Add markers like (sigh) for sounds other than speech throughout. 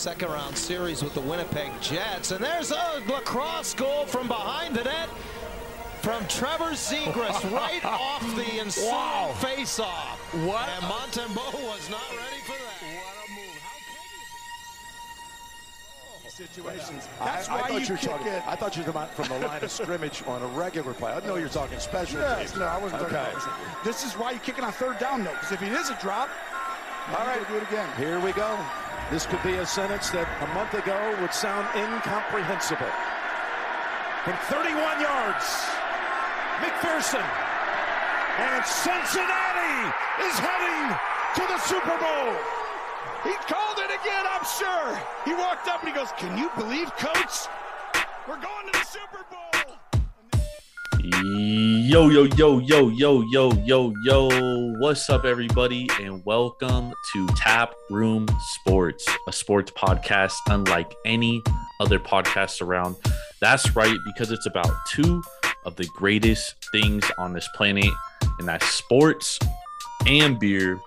second round series with the Winnipeg Jets. And there's a lacrosse goal from behind the net from Trevor Zegras (laughs) right off the ensuing Wow. face-off. What? And Montembeault was not ready for that. What a move. How situations. I, That's I why thought you were kick talking, it. I thought you were talking about from the line of scrimmage on a regular play. I know you're talking special Yes, no, I wasn't talking Okay. about This is why you're kicking on third down, though, because if it is a drop, All right. do it again. Here we go. This could be a sentence that a month ago would sound incomprehensible. From 31 yards, McPherson. And Cincinnati is heading to the Super Bowl. He called it again, I'm sure. He walked up and he goes, Can you believe, coach? We're going to Yo, yo, yo, yo, yo, yo, yo, yo. What's up, everybody? And welcome to Tap Room Sports, a sports podcast unlike any other podcast around. That's right, because it's about two of the greatest things on this planet, and that's sports and beer.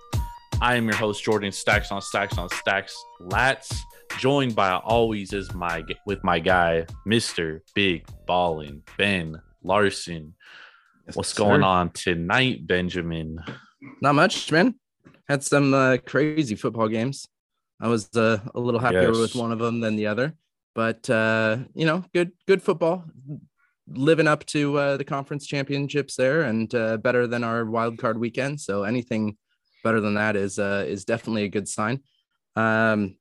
I am your host, Jordan Stacks on Stacks on Stacks Lats, joined by always is my with my guy, Mr. Big Ballin, Ben Larson. What's going on tonight, Benjamin? Not much, man. Had some uh, crazy football games. I was uh, a little happier Yes. with one of them than the other, but uh, you know, good good football. Living up to uh, the conference championships there, and uh, better than our wild card weekend. So anything better than that is uh, is definitely a good sign. Um,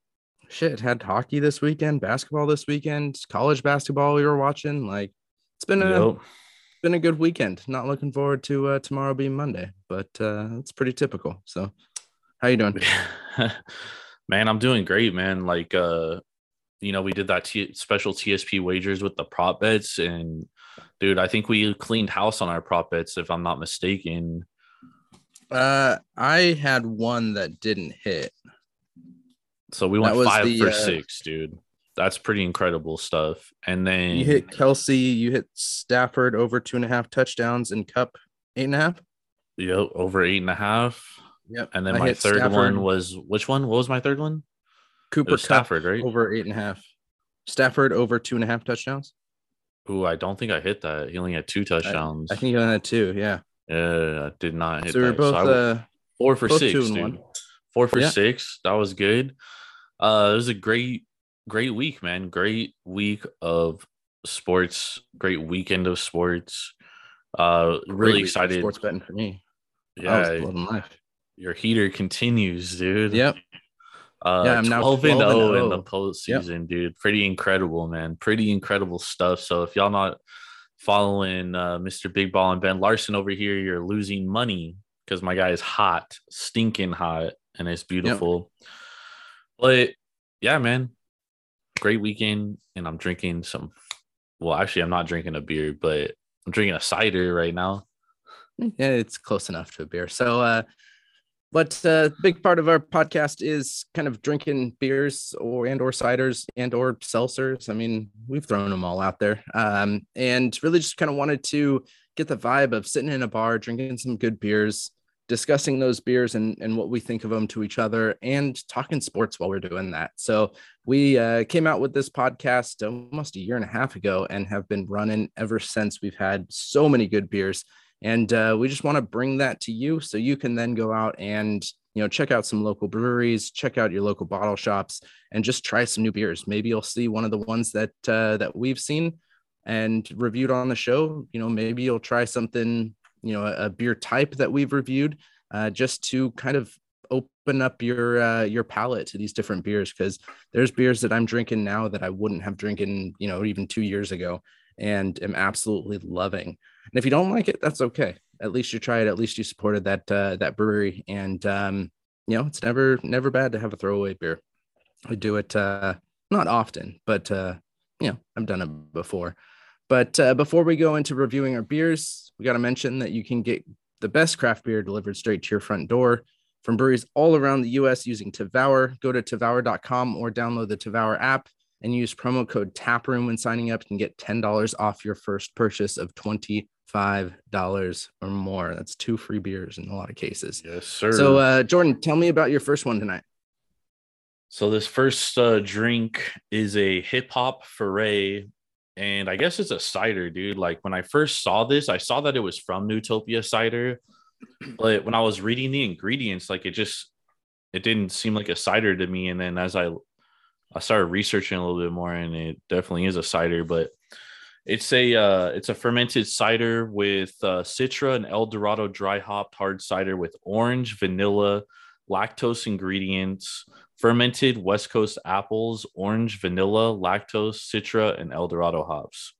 shit, had hockey this weekend, basketball this weekend, college basketball we were watching. Like it's been a. been a good weekend. Not looking forward to uh, tomorrow being Monday, but uh, it's pretty typical. So, how you doing? (laughs) man, I'm doing great, man. Like, uh, you know, we did that T- special TSP wagers with the prop bets, and dude, I think we cleaned house on our prop bets, if I'm not mistaken. Uh, I had one that didn't hit. So we went five the, for uh, six, dude. That's pretty incredible stuff. And then You hit Kelce. You hit Stafford over two and a half touchdowns, and Kupp eight and a half. Yep, over eight and a half. Yep. And then I my third Stafford, one was which one? What was my third one? Cooper Kupp Stafford, right? over eight and a half. Stafford over two and a half touchdowns. Ooh, I don't think I hit that. He only had two touchdowns. I think you only had two. Yeah. yeah, I did not hit So we're that. both I- uh, four for both six, dude. one. Four for Yeah. six. That was good. Uh, it was a great, great week, man. Great week of sports. Great weekend of sports. Uh, really excited. Sports betting for me. Yeah, your heater continues, dude. Yep. Uh, Yeah, I'm now 12 and 12 and 0 in the 0. postseason, dude. Pretty incredible, man. Pretty incredible stuff. So if y'all not following uh, Mr. Big Ball and Ben Larson over here, you're losing money because my guy is hot, stinking hot, and it's beautiful. But yeah, man, great weekend, and I'm drinking some. Well, actually, I'm not drinking a beer, but I'm drinking a cider right now. yeah it's close enough to a beer so uh but uh big part of our podcast is kind of drinking beers or and or ciders and or seltzers i mean we've thrown them all out there um and really just kind of wanted to get the vibe of sitting in a bar drinking some good beers discussing those beers and, and what we think of them to each other and talking sports while we're doing that. So we uh, came out with this podcast almost a year and a half ago and have been running ever since. We've had so many good beers and uh, we just want to bring that to you so you can then go out and you know check out some local breweries check out your local bottle shops and just try some new beers. Maybe you'll see one of the ones that uh, that we've seen and reviewed on the show. You know maybe you'll try something you know a, a beer type that we've reviewed uh, just to kind of open up your uh, your palate to these different beers because there's beers that I'm drinking now that I wouldn't have drinking you know even two years ago and am absolutely loving and if you don't like it, that's okay. At least you tried. At least you supported that uh, that brewery. And um, you know, it's never never bad to have a throwaway beer. I do it uh, not often, but uh, you know, I've done it before. But uh, before we go into reviewing our beers, we got to mention that you can get the best craft beer delivered straight to your front door from breweries all around the U.S. using Tavour. Go to Tavour.com or download the Tavour app and use promo code TAPROOM when signing up. and get $10 off your first purchase of $25 or more. That's two free beers in a lot of cases. Yes, sir. So, uh, Jordan, tell me about your first one tonight. So this first uh, drink is a hip hop foray, and I guess it's a cider, dude. Like when I first saw this, I saw that it was from Newtopia cider, but when I was reading the ingredients, like it just it didn't seem like a cider to me. And then as I I started researching a little bit more, and it definitely is a cider, but it's a uh, it's a fermented cider with uh, Citra and El Dorado dry hopped hard cider with orange, vanilla, lactose ingredients, fermented West Coast apples, orange, vanilla, lactose, Citra, and El Dorado hops.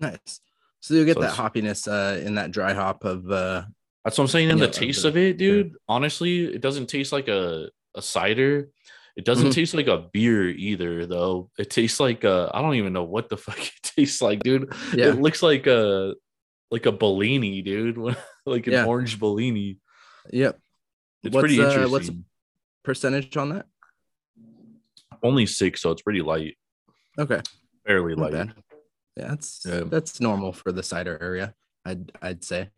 Nice. So you get So that hoppiness uh, in that dry hop of uh, That's what I'm saying. In Yeah, the taste the- of it, dude, honestly, it doesn't taste like a, a cider. It doesn't Mhm. taste like a beer either, though. It tastes like a, I don't even know what the (laughs) fuck it tastes like, dude. yeah. It looks like a like a Bellini, dude. (laughs) like an Yeah. orange Bellini. Yep. It's What's, pretty uh, interesting. what's- Percentage on that? Only six, so it's pretty light, Okay. fairly Not light. bad. Yeah, that's Yeah. that's normal for the cider area. I'd I'd say.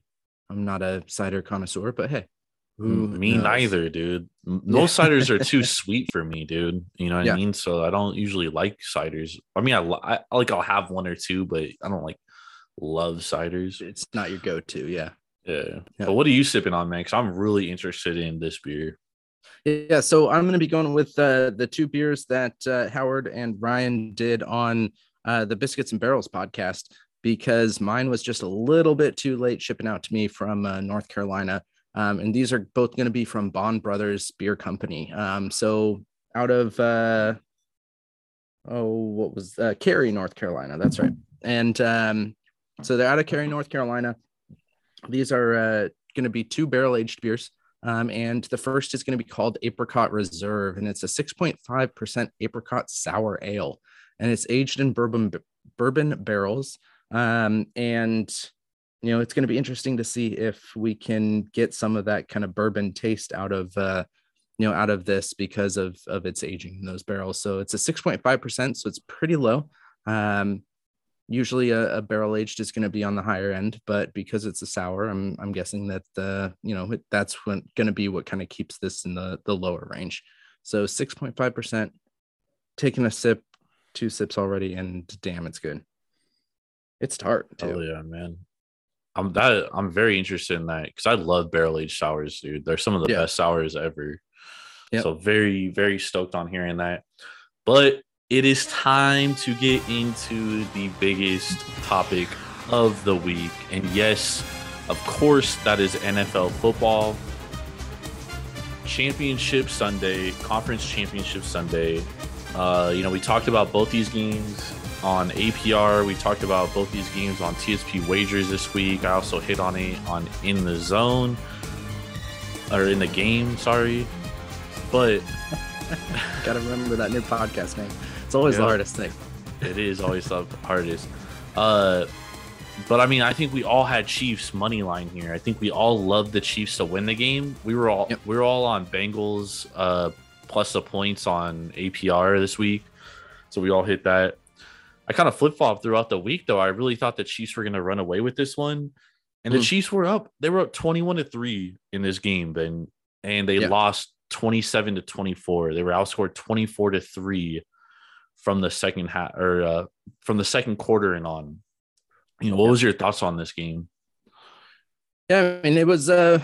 I'm not a cider connoisseur, but hey. Me knows? neither, dude. M- Yeah. (laughs) Most ciders are too (laughs) sweet for me, dude. You know what Yeah. I mean? So I don't usually like ciders. I mean, I, I like I'll have one or two, but I don't like love ciders. It's not your go-to, yeah. Yeah. Yeah. But what are you sipping on, man? Because I'm really interested in this beer. Yeah, so I'm going to be going with uh, the two beers that uh, Howard and Ryan did on uh, the Biscuits and Barrels podcast because mine was just a little bit too late shipping out to me from uh, North Carolina. Um, and these are both going to be from Bond Brothers Beer Company. Um, so out of, uh, oh, what was uh, Cary, North Carolina? That's right. And um, so they're out of Cary, North Carolina. These are uh, going to be two barrel aged beers. Um, and the first is going to be called Apricot Reserve, and it's a 6.5% apricot sour ale, and it's aged in bourbon bourbon barrels. Um, and you know, it's going to be interesting to see if we can get some of that kind of bourbon taste out of uh, you know, out of this because of of its aging in those barrels. So it's a 6.5%, so it's pretty low. Um, usually a, a barrel aged is going to be on the higher end but because it's a sour i'm i'm guessing that the you know that's going to be what kind of keeps this in the the lower range so 6.5% taking a sip two sips already and damn it's good it's tart too Oh yeah, man. I'm that I'm very interested in that because I love barrel aged sours, dude. They're some of the Yeah. best sours ever. Yep. So very, very stoked on hearing that. But it is time to get into the biggest topic of the week. And yes, of course, that is NFL football. Championship Sunday, Conference Championship Sunday. Uh, you know, we talked about both these games on APR. We talked about both these games on TSP Wagers this week. I also hit on it on In the Zone or in the game, sorry. But (laughs) gotta remember that new podcast name it's always the hardest thing it is always the hardest. Uh, but I mean, I think we all had Chiefs money line here. I think we all loved the Chiefs to win the game. We were all Yep. we were all on Bengals uh, plus the points on APR this week, so we all hit that. I kind of flip flop throughout the week though. I really thought the Chiefs were going to run away with this one, and the Mhm. Chiefs were up. They were up twenty-one to three in this game, Ben, and they Yeah. lost twenty-seven to twenty-four. They were outscored twenty-four to three from the second half or uh, from the second quarter and on. You know, what was your thoughts on this game? Yeah, I mean it was uh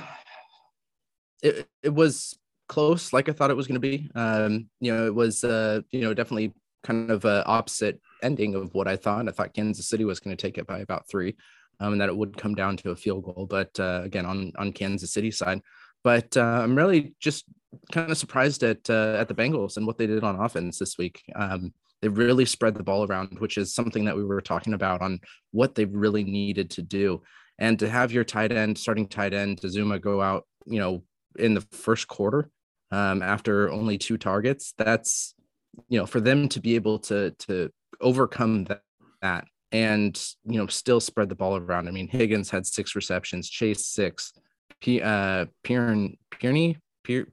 it, it was close like I thought it was going to be. Um, you know, it was uh, you know, definitely kind of a opposite ending of what I thought. I thought Kansas City was going to take it by about 3 um and that it would come down to a field goal, but uh, again on on Kansas City side. But uh, I'm really just kind of surprised at uh, at the Bengals and what they did on offense this week. Um, they really spread the ball around, which is something that we were talking about on what they really needed to do. And to have your tight end, starting tight end, Uzomah go out, you know, in the first quarter um, after only two targets, that's, you know, for them to be able to to overcome that, that and you know still spread the ball around. I mean, Higgins had six receptions, Chase six, P uh Piern Pierney Pier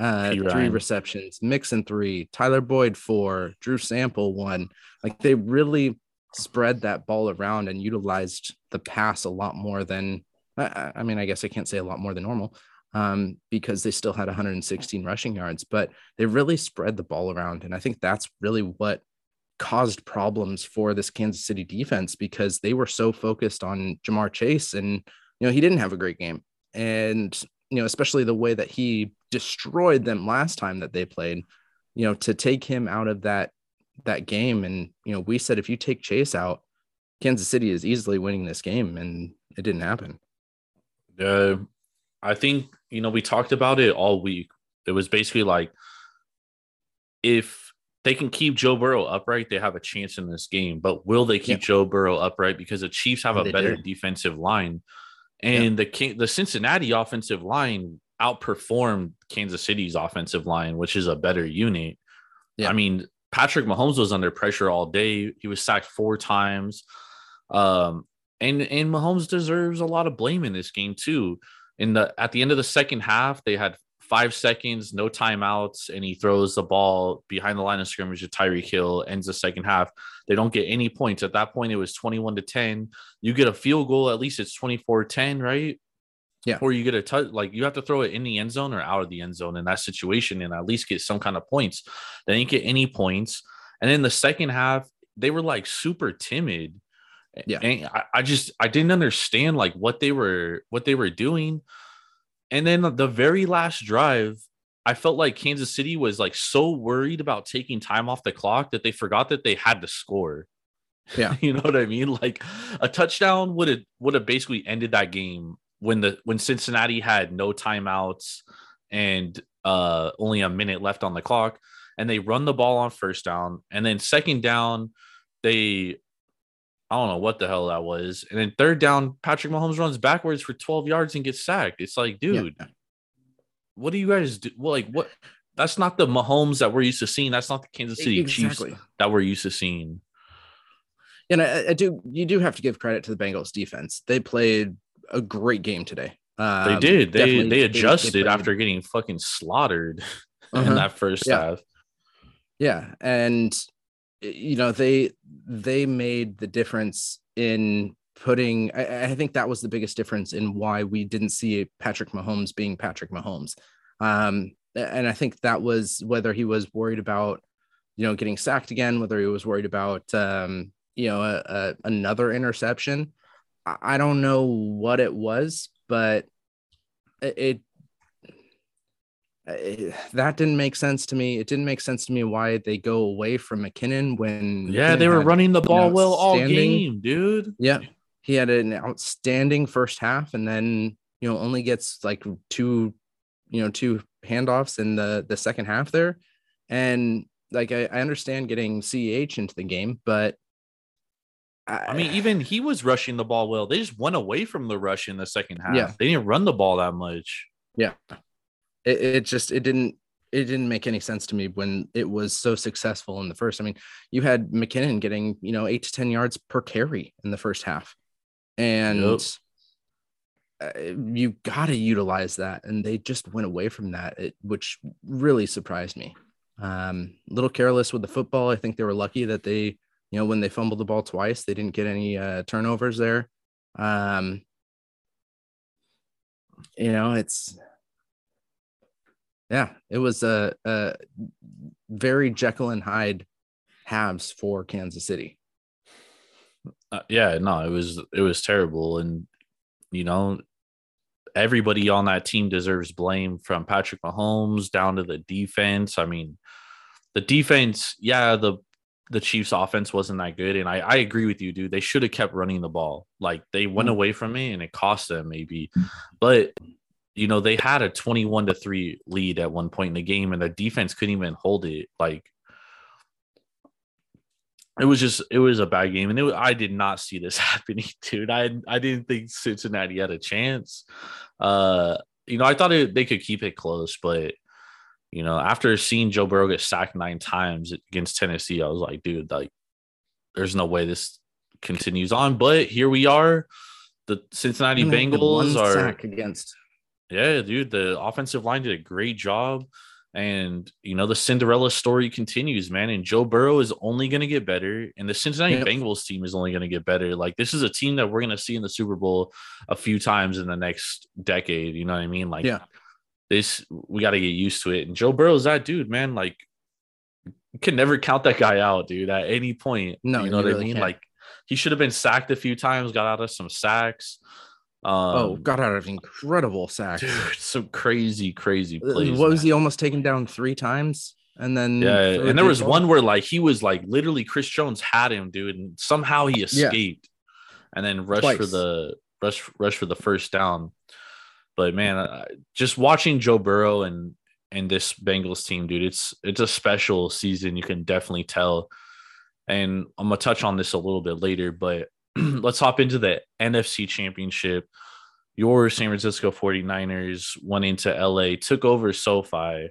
uh P. three Ryan. receptions, Mixon three, Tyler Boyd four, Drew Sample one. Like they really spread that ball around and utilized the pass a lot more than I, I- I mean, I guess I can't say a lot more than normal. um, because they still had 116 rushing yards, but they really spread the ball around. And I think that's really what caused problems for this Kansas City defense because they were so focused on Ja'Marr Chase and you know he didn't have a great game and you know especially the way that he destroyed them last time that they played you know to take him out of that that game and you know we said if you take Chase out Kansas City is easily winning this game and it didn't happen. Uh, I think you know we talked about it all week. It was basically like if they can keep Joe Burrow upright, they have a chance in this game. But will they keep yeah. Joe Burrow upright because the Chiefs have and a better did. defensive line, and the the Cincinnati offensive line outperformed Kansas City's offensive line, which is a better unit. Yeah. I mean, Patrick Mahomes was under pressure all day. He was sacked four times. Um, and and Mahomes deserves a lot of blame in this game too. In the at the end of the second half, they had five seconds, no timeouts, and he throws the ball behind the line of scrimmage to Tyreek Hill, ends the second half. They don't get any points. At that point, it was 21 to 10. You get a field goal, at least it's 24 10, right? Yeah. Or you get a touch, like you have to throw it in the end zone or out of the end zone in that situation and at least get some kind of points. They didn't get any points. And then the second half, they were like super timid. Yeah. And I, I just I didn't understand like what they were what they were doing. And then the very last drive, I felt like Kansas City was like so worried about taking time off the clock that they forgot that they had to score. Yeah. (laughs) you know what I mean? Like a touchdown would have would have basically ended that game when the when Cincinnati had no timeouts and uh only a minute left on the clock and they run the ball on first down and then second down they I don't know what the hell that was. And then third down, Patrick Mahomes runs backwards for 12 yards and gets sacked. It's like, dude, yeah. what do you guys do? Well, like, what? That's not the Mahomes that we're used to seeing. That's not the Kansas City exactly. Chiefs that we're used to seeing. And I, I, do, you do have to give credit to the Bengals defense. They played a great game today. Um, they did. They they adjusted they, after getting fucking slaughtered (laughs) uh-huh. in that first yeah. half. Yeah, and you know they they made the difference in putting I, I, think that was the biggest difference in why we didn't see patrick mahomes being patrick mahomes. Um, and i think that was whether he was worried about you know getting sacked again whether he was worried about um, you know a, a, another interception. I, I don't know what it was but it, Eh, that didn't make sense to me. It didn't make sense to me why they go away from McKinnon when yeah McKinnon they were running the ball well all game, dude. Yeah, he had an outstanding first half, and then you know only gets like two, you know, two handoffs in the the second half there, and like I, I understand getting CH into the game, but I, I, mean, even he was rushing the ball well. They just went away from the rush in the second half. Yeah. They didn't run the ball that much. Yeah it, it just it didn't it didn't make any sense to me when it was so successful in the first. I mean, you had McKinnon getting, you know, eight to 10 yards per carry in the first half. And yep. Uh, you got to utilize that. And they just went away from that, it, which really surprised me. Um, a little careless with the football. I think they were lucky that they, you know, when they fumbled the ball twice, they didn't get any uh, turnovers there. Um, you know, it's yeah, it was a, a very Jekyll and Hyde halves for Kansas City. Uh, yeah, no, it was it was terrible, and you know, everybody on that team deserves blame from Patrick Mahomes down to the defense. I mean, the defense, yeah, the the Chiefs offense wasn't that good. And I, I agree with you, dude. They should have kept running the ball. Like they went mm-hmm. away from it and it cost them maybe. But you know, they had a 21 to 3 lead at one point in the game, and the defense couldn't even hold it. Like, it was just, it was a bad game. And it was, I did not see this (laughs) happening, dude. I, I didn't think Cincinnati had a chance. Uh, you know, I thought it, they could keep it close, but, you know, after seeing Joe Burrow get sacked nine times against Tennessee, I was like, dude, like, there's no way this continues on. But here we are. The Cincinnati Bengals are against yeah, dude, the offensive line did a great job. And you know, the Cinderella story continues, man. And Joe Burrow is only gonna get better, and the Cincinnati yep. Bengals team is only gonna get better. Like this is a team that we're gonna see in the Super Bowl a few times in the next decade. You know what I mean? Like yeah. this we got to get used to it. And Joe Burrow's that dude, man. Like, you can never count that guy out, dude. At any point, No, you know what I mean. can't. Like, he should have been sacked a few times, got out of some sacks. Um, oh, got out of incredible sacks. dude, some crazy, crazy Uh, plays. what was he almost taken down three times? And then Yeah, and there was ball? one where like he was like literally Chris Jones had him, dude, and somehow he escaped, and then rushed for the rush rush for the first down. But man, uh, just watching Joe Burrow and and this Bengals team, dude, it's it's a special season. You can definitely tell. And I'm gonna touch on this a little bit later, but (clears throat) let's hop into the NFC Championship. Your San Francisco 49ers went into LA, took over SoFi.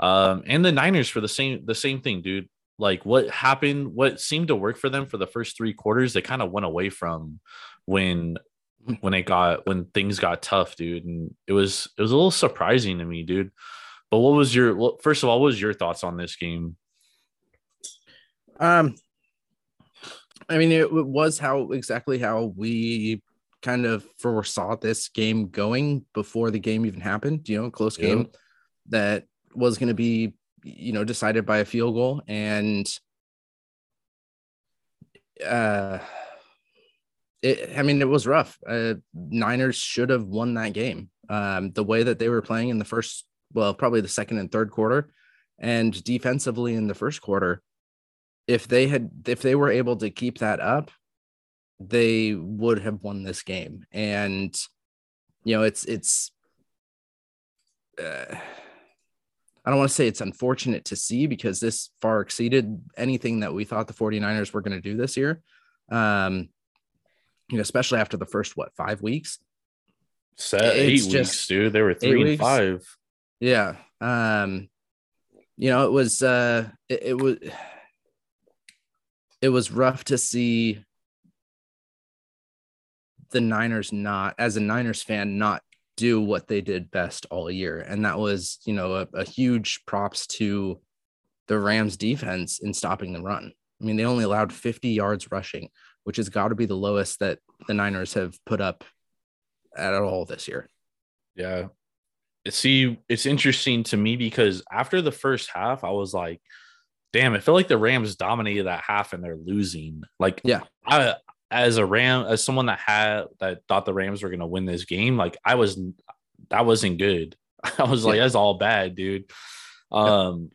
Um, and the Niners for the same the same thing, dude. Like what happened, what seemed to work for them for the first three quarters, they kind of went away from when when it got when things got tough, dude. And it was it was a little surprising to me, dude. But what was your first of all, what was your thoughts on this game? Um, I mean, it, was how exactly how we kind of foresaw this game going before the game even happened. You know, close Yeah. game that was going to be, you know, decided by a field goal, and uh, it. I mean, it was rough. Uh, Niners should have won that game. Um, the way that they were playing in the first, well, probably the second and third quarter, and defensively in the first quarter if they had if they were able to keep that up they would have won this game and you know it's it's uh, i don't want to say it's unfortunate to see because this far exceeded anything that we thought the 49ers were going to do this year um you know especially after the first what five weeks Set It's eight just weeks, dude. They were three and weeks. five. Yeah. Um, you know, it was uh it, it was it was rough to see the Niners not as a Niners fan not do what they did best all year. And that was, you know, a, a huge props to the Rams defense in stopping the run. I mean, they only allowed 50 yards rushing, which has got to be the lowest that the Niners have put up at all this year. Yeah. See, it's interesting to me because after the first half, I was like, damn, it felt like the Rams dominated that half and they're losing. Like, Yeah. I as a Ram, as someone that had that thought the Rams were gonna win this game, like I was that wasn't good. (laughs) I was like, Yeah. that's all bad, dude. Um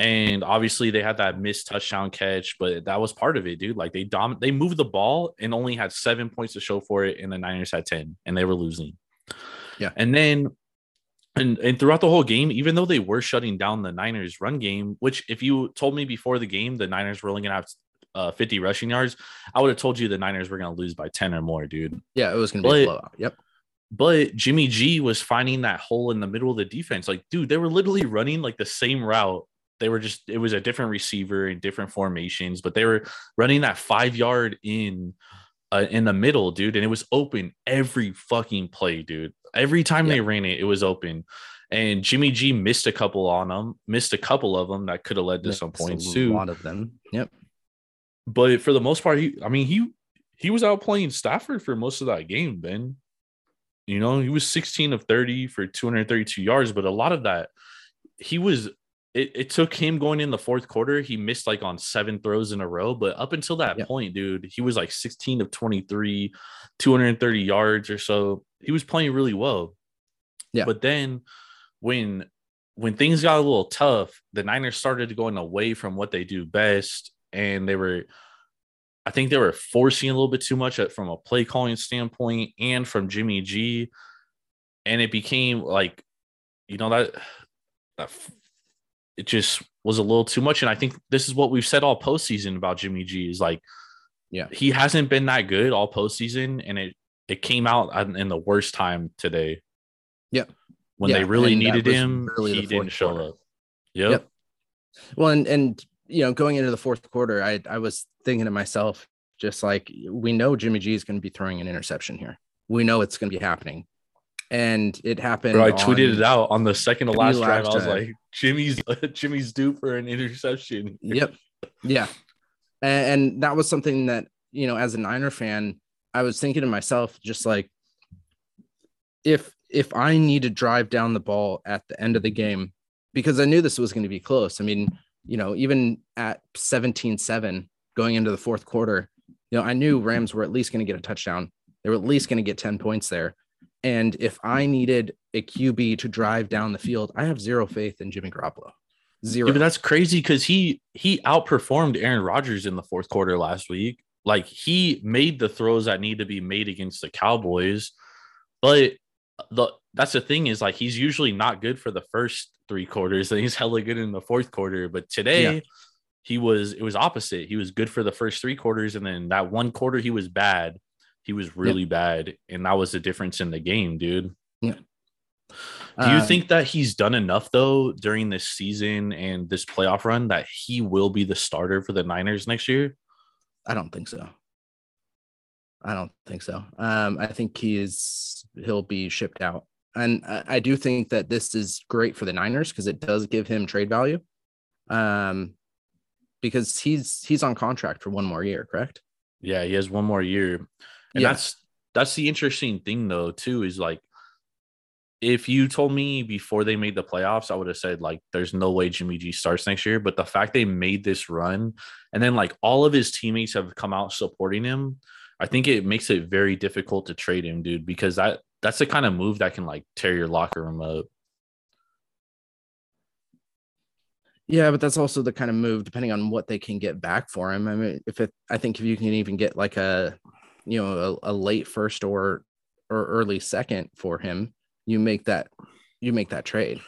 and obviously they had that missed touchdown catch, but that was part of it, dude. Like they dom they moved the ball and only had seven points to show for it, and the Niners had 10 and they were losing. Yeah. And then and and throughout the whole game, even though they were shutting down the Niners run game, which if you told me before the game the Niners were only gonna have uh, 50 rushing yards, I would have told you the Niners were gonna lose by 10 or more, dude. Yeah, it was going to be a blowout. Yep. But Jimmy G was finding that hole in the middle of the defense. Like, dude, they were literally running like the same route. They were just, it was a different receiver in different formations, but they were running that five yard in uh, in the middle, dude. And it was open every fucking play, dude. Every time they ran it, it was open. And Jimmy G missed a couple on them, missed a couple of them that could have led to some Missed a points too. lot of them. Yep. But for the most part, he, I mean, he he was out playing Stafford for most of that game, Ben. You know, he was 16 of 30 for 232 yards, but a lot of that, he was, it, it took him going in the fourth quarter. He missed like on seven throws in a row, but up until that Yeah. point, dude, he was like 16 of 23, 230 yards or so. He was playing really well. Yeah. But then when, when things got a little tough, the Niners started going away from what they do best, and they were, I think they were forcing a little bit too much from a play calling standpoint and from Jimmy G, and it became like, you know that that it just was a little too much. And I think this is what we've said all postseason about Jimmy G is like, Yeah. he hasn't been that good all postseason, and it it came out in- the worst time today. Yep. when they really and needed him, really he didn't show quarter. up. Yep. Yep. Well, and and you know, going into the fourth quarter, I I was thinking to myself, just like we know Jimmy G is going to be throwing an interception here. We know it's going to be happening, and it happened. Bro, I tweeted it out on the second to last drive. I was like, Jimmy's (laughs) Jimmy's due for an interception. Yep. Yeah. And, and that was something that, you know, as a Niner fan, I was thinking to myself, just like, if if I need to drive down the ball at the end of the game, because I knew this was going to be close. I mean, you know, even at 17 7 going into the fourth quarter, you know, I knew Rams were at least going to get a touchdown. They were at least going to get 10 points there. And if I needed a QB to drive down the field, I have zero faith in Jimmy Garoppolo. Zero. Yeah, but that's crazy because he he outperformed Aaron Rodgers in the fourth quarter last week. Like he made the throws that need to be made against the Cowboys, but the that's the thing is like he's usually not good for the first three quarters, and he's hella good in the fourth quarter. But today, yeah. he was it was opposite. He was good for the first three quarters, and then that one quarter he was bad. He was really yep. bad, and that was the difference in the game, dude. Yeah. Do you um, think that he's done enough though during this season and this playoff run that he will be the starter for the Niners next year? I don't think so. I don't think so. Um, I think he is he'll be shipped out, and I, I do think that this is great for the Niners because it does give him trade value. Um, because he's he's on contract for one more year, correct? Yeah, he has one more year, and yeah. that's that's the interesting thing though too is like if you told me before they made the playoffs, I would have said like there's no way Jimmy G starts next year. But the fact they made this run and then like all of his teammates have come out supporting him, I think it makes it very difficult to trade him, dude, because that that's the kind of move that can like tear your locker room up. Yeah, but that's also the kind of move, depending on what they can get back for him. I mean, if it, I think if you can even get like a, you know, a, a late first or or early second for him, you make that you make that trade.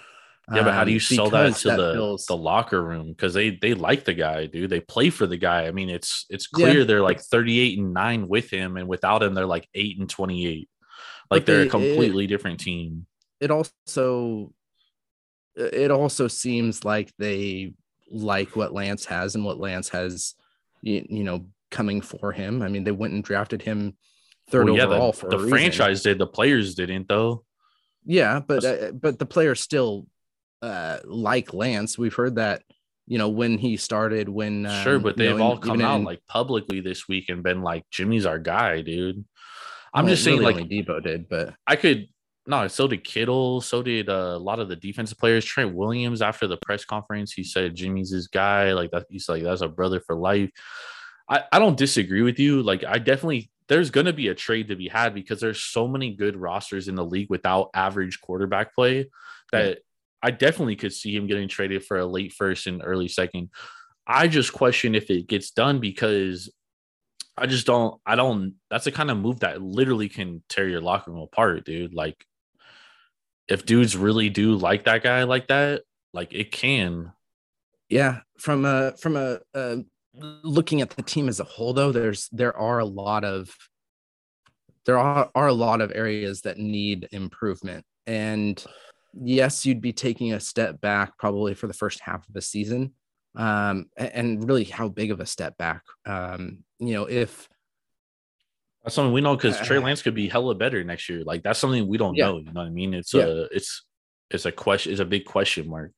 Yeah, but how do you um, sell that to that the feels... the locker room? Because they they like the guy, dude. They play for the guy. I mean, it's it's clear yeah. they're like 38 and 9 with him, and without him, they're like 8 and 28. Like they're a completely it, different team. It also it also seems like they like what Lance has and what Lance has you, you know coming for him. I mean, they went and drafted him third well, yeah, overall the, for the franchise did. The players didn't though. Yeah, but uh, but the players still uh, like Lance. We've heard that you know when he started when um, sure, but they've know, all come out in, like publicly this week and been like, "Jimmy's our guy, dude." I'm well, just saying, really like Deebo did, but I could no. So did Kittle. So did uh, a lot of the defensive players. Trent Williams after the press conference, he said Jimmy's his guy. Like that, he's like that's a brother for life. I, I don't disagree with you. Like I definitely there's going to be a trade to be had because there's so many good rosters in the league without average quarterback play that yeah. I definitely could see him getting traded for a late first and early second. I just question if it gets done because I just don't I don't that's the kind of move that literally can tear your locker room apart, dude. Like if dudes really do like that guy like that, like it can. Yeah, from a from a, a looking at the team as a whole though there's there are a lot of there are, are a lot of areas that need improvement and yes you'd be taking a step back probably for the first half of the season um and really how big of a step back um you know if that's something we know because uh, Trey Lance could be hella better next year. Like that's something we don't yeah. know. You know what I mean? It's yeah. a it's it's a question. It's a big question mark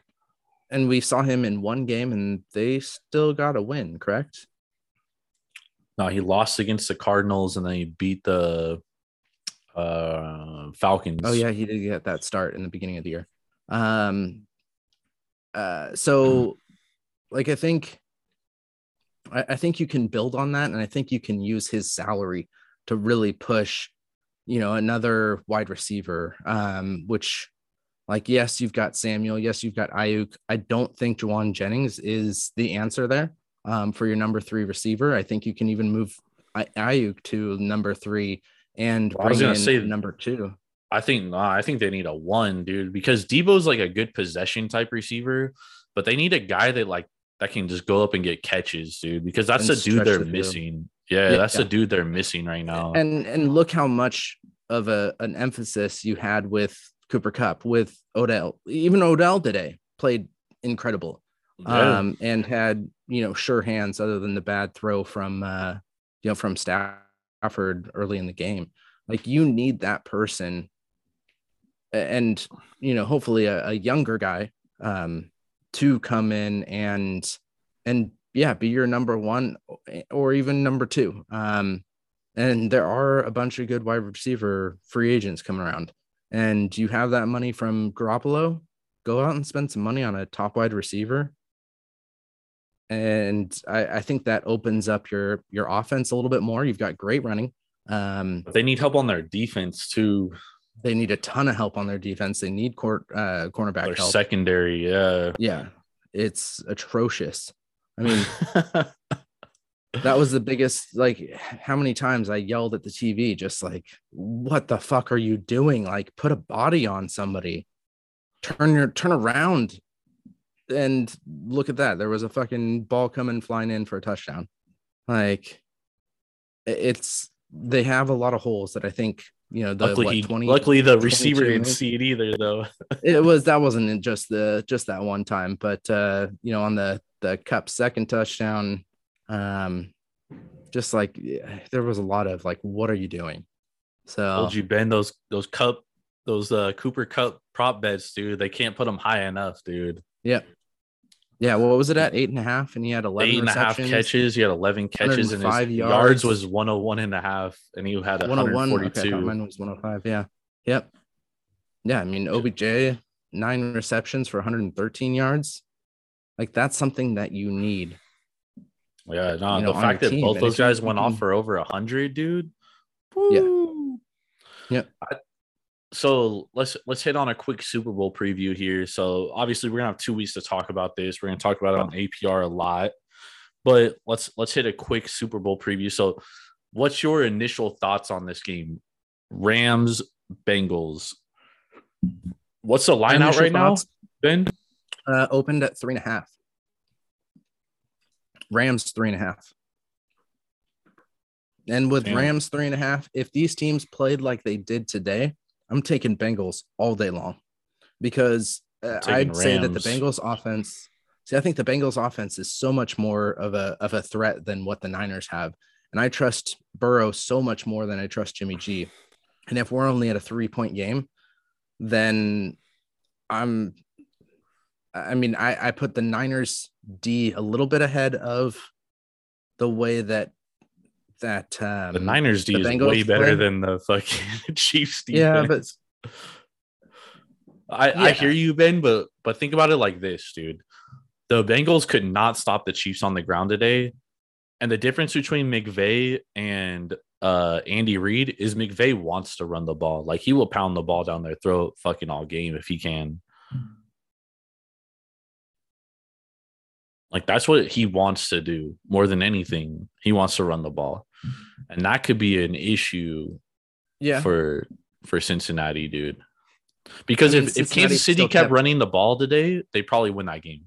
and we saw him in one game and they still got a win, correct? No, he lost against the Cardinals and then he beat the uh Falcons. Oh yeah, he did get that start in the beginning of the year. Um uh so (clears throat) like I think I, I think you can build on that and I think you can use his salary to really push you know another wide receiver um which like, yes, you've got Samuel. Yes, you've got Aiyuk. I don't think Jauan Jennings is the answer there um, for your number three receiver. I think you can even move Aiyuk to number three and well, I was gonna say number two. I think nah, I think they need a one, dude, because Deebo's like a good possession type receiver, but they need a guy that like that can just go up and get catches, dude, because that's the dude they're the missing. Yeah, yeah, that's yeah. the dude they're missing right now. And and look how much of a an emphasis you had with Cooper Kupp, with Odell. Even Odell today played incredible. Yeah. Um, and had, you know, sure hands other than the bad throw from uh, you know, from Stafford early in the game. Like you need that person and you know, hopefully a, a younger guy um to come in and and yeah, be your number one or even number two. Um, and there are a bunch of good wide receiver free agents coming around and you have that money from Garoppolo, go out and spend some money on a top wide receiver. And I, I think that opens up your your offense a little bit more. You've got great running. Um, they need help on their defense too. they need a ton of help on their defense. They need court uh cornerback Their help. secondary, yeah. yeah, it's atrocious. I mean, (laughs) that was the biggest like how many times I yelled at the TV just like what the fuck are you doing? Like put a body on somebody. Turn your turn around and look at that. There was a fucking ball coming flying in for a touchdown. Like it's they have a lot of holes that I think you know the luckily, what, he, 20 luckily the receiver didn't see it either, though. (laughs) it was that wasn't just the just that one time but uh you know on the the Kupp second touchdown um just like there was a lot of like what are you doing so Told you, Ben, those those Kupp, those uh Cooper Kupp prop bets, dude. They can't put them high enough, dude. yeah yeah what was it at eight and a half and he had 11 Eight and a half catches. He had 11 catches, and his yards. yards. was 101 and a half, and he had 101 okay, I 142. thought mine was 105 yeah yep yeah i mean obj nine receptions for 113 yards like that's something that you need yeah, no, you know, the fact that team, both those guys went off for over a 100, dude. Yeah. Woo. Yep. I- so let's let's hit on a quick Super Bowl preview here. So obviously we're gonna have two weeks to talk about this. We're gonna talk about it on APR a lot, but let's let's hit a quick Super Bowl preview. So, what's your initial thoughts on this game? Rams Bengals. What's the line out right now, thoughts? Ben? uh, opened at three and a half. Rams three and a half. And with Damn. Rams three and a half, if these teams played like they did today, I'm taking Bengals all day long because uh, I'd say that the Bengals offense. See, I think the Bengals offense is so much more of a of a threat than what the Niners have, and I trust Burrow so much more than I trust Jimmy G. And if we're only at a three point game, then I'm I mean, I, I put the Niners D a little bit ahead of the way that that um, The Niners D the is Bengals way better play. than the fucking (laughs) Chiefs defense. Yeah, but I, I hear you, Ben, but but think about it like this, dude. The Bengals could not stop the Chiefs on the ground today. And the difference between McVay and uh Andy Reid is McVay wants to run the ball. Like he will pound the ball down their throat fucking all game if he can. Like that's what he wants to do more than anything. He wants to run the ball. And that could be an issue yeah, for for Cincinnati, dude. Because I mean, if, if Kansas City kept, kept- running the ball today, they probably win that game.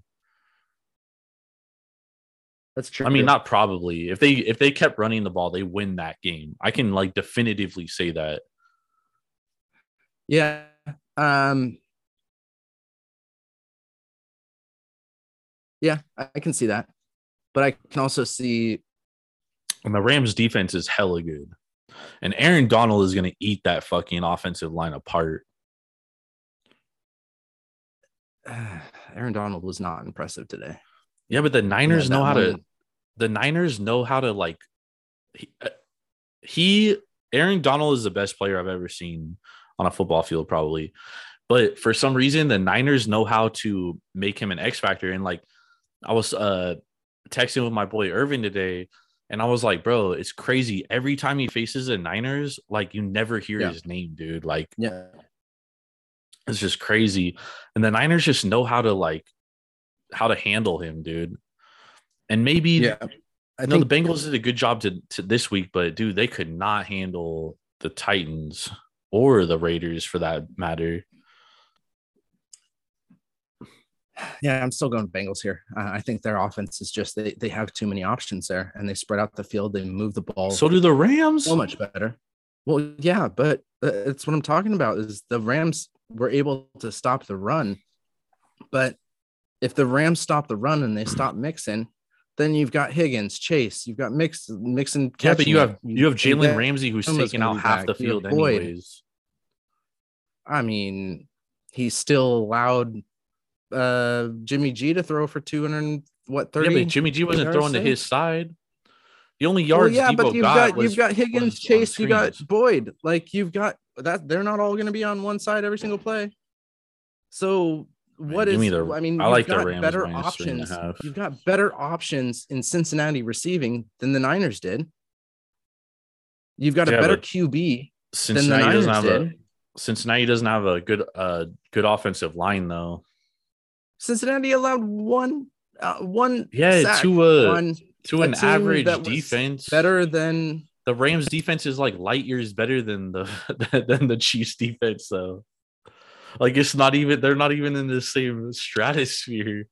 that's true. I mean, not probably. If they if they kept running the ball, they win that game. I can like definitively say that. yeah. Um, yeah, I, can see that, but I can also see And the Rams defense is hella good. And Aaron Donald is gonna eat that fucking offensive line apart. (sighs) Aaron Donald was not impressive today. Yeah, but the Niners Yeah, know how to the Niners know how to like he, uh, he Aaron Donald is the best player I've ever seen on a football field probably. But for some reason the Niners know how to make him an X factor and like I was uh texting with my boy Irvin today and I was like, "Bro, it's crazy. Every time he faces the Niners, like you never hear Yeah. his name, dude. Like Yeah, it's just crazy. And the Niners just know how to like how to handle him, dude. And maybe yeah. I know the Bengals did a good job to, to this week, but dude, they could not handle the Titans or the Raiders for that matter. Yeah, I'm still going Bengals here. Uh, I think their offense is just they, they have too many options there, and they spread out the field. They move the ball So do the Rams. so much better. Well, yeah, but uh, it's what I'm talking about. Is the Rams were able to stop the run, but if the Rams stop the run and they stop Mixon, then you've got Higgins, Chase, you've got Mix, Mixon. Yeah, but you have it. you have Jalen Ramsey who's taking out half the back. You field anyways. I mean, he's still allowed uh Jimmy G to throw for 200 what 30 Yeah, but Jimmy G wasn't throwing to his side. The only Well, yards yeah, Deebo but you've got, got, was, you've got Higgins, Chase, you got. Boyd. Like you've got that they're not all going to be on one side every single play. So what is? the- I mean, I like the got Rams better minus three and a options. You've got better options in Cincinnati receiving than the Niners did. You've got a better QB than the Cincinnati doesn't have did. a Cincinnati doesn't have a good uh good offensive line though. Cincinnati allowed one, uh, one. Yeah, sack to a to an average defense. better than the Rams defense is like light years better than the (laughs) than the Chiefs defense though. Like it's not even they're not even in the same stratosphere.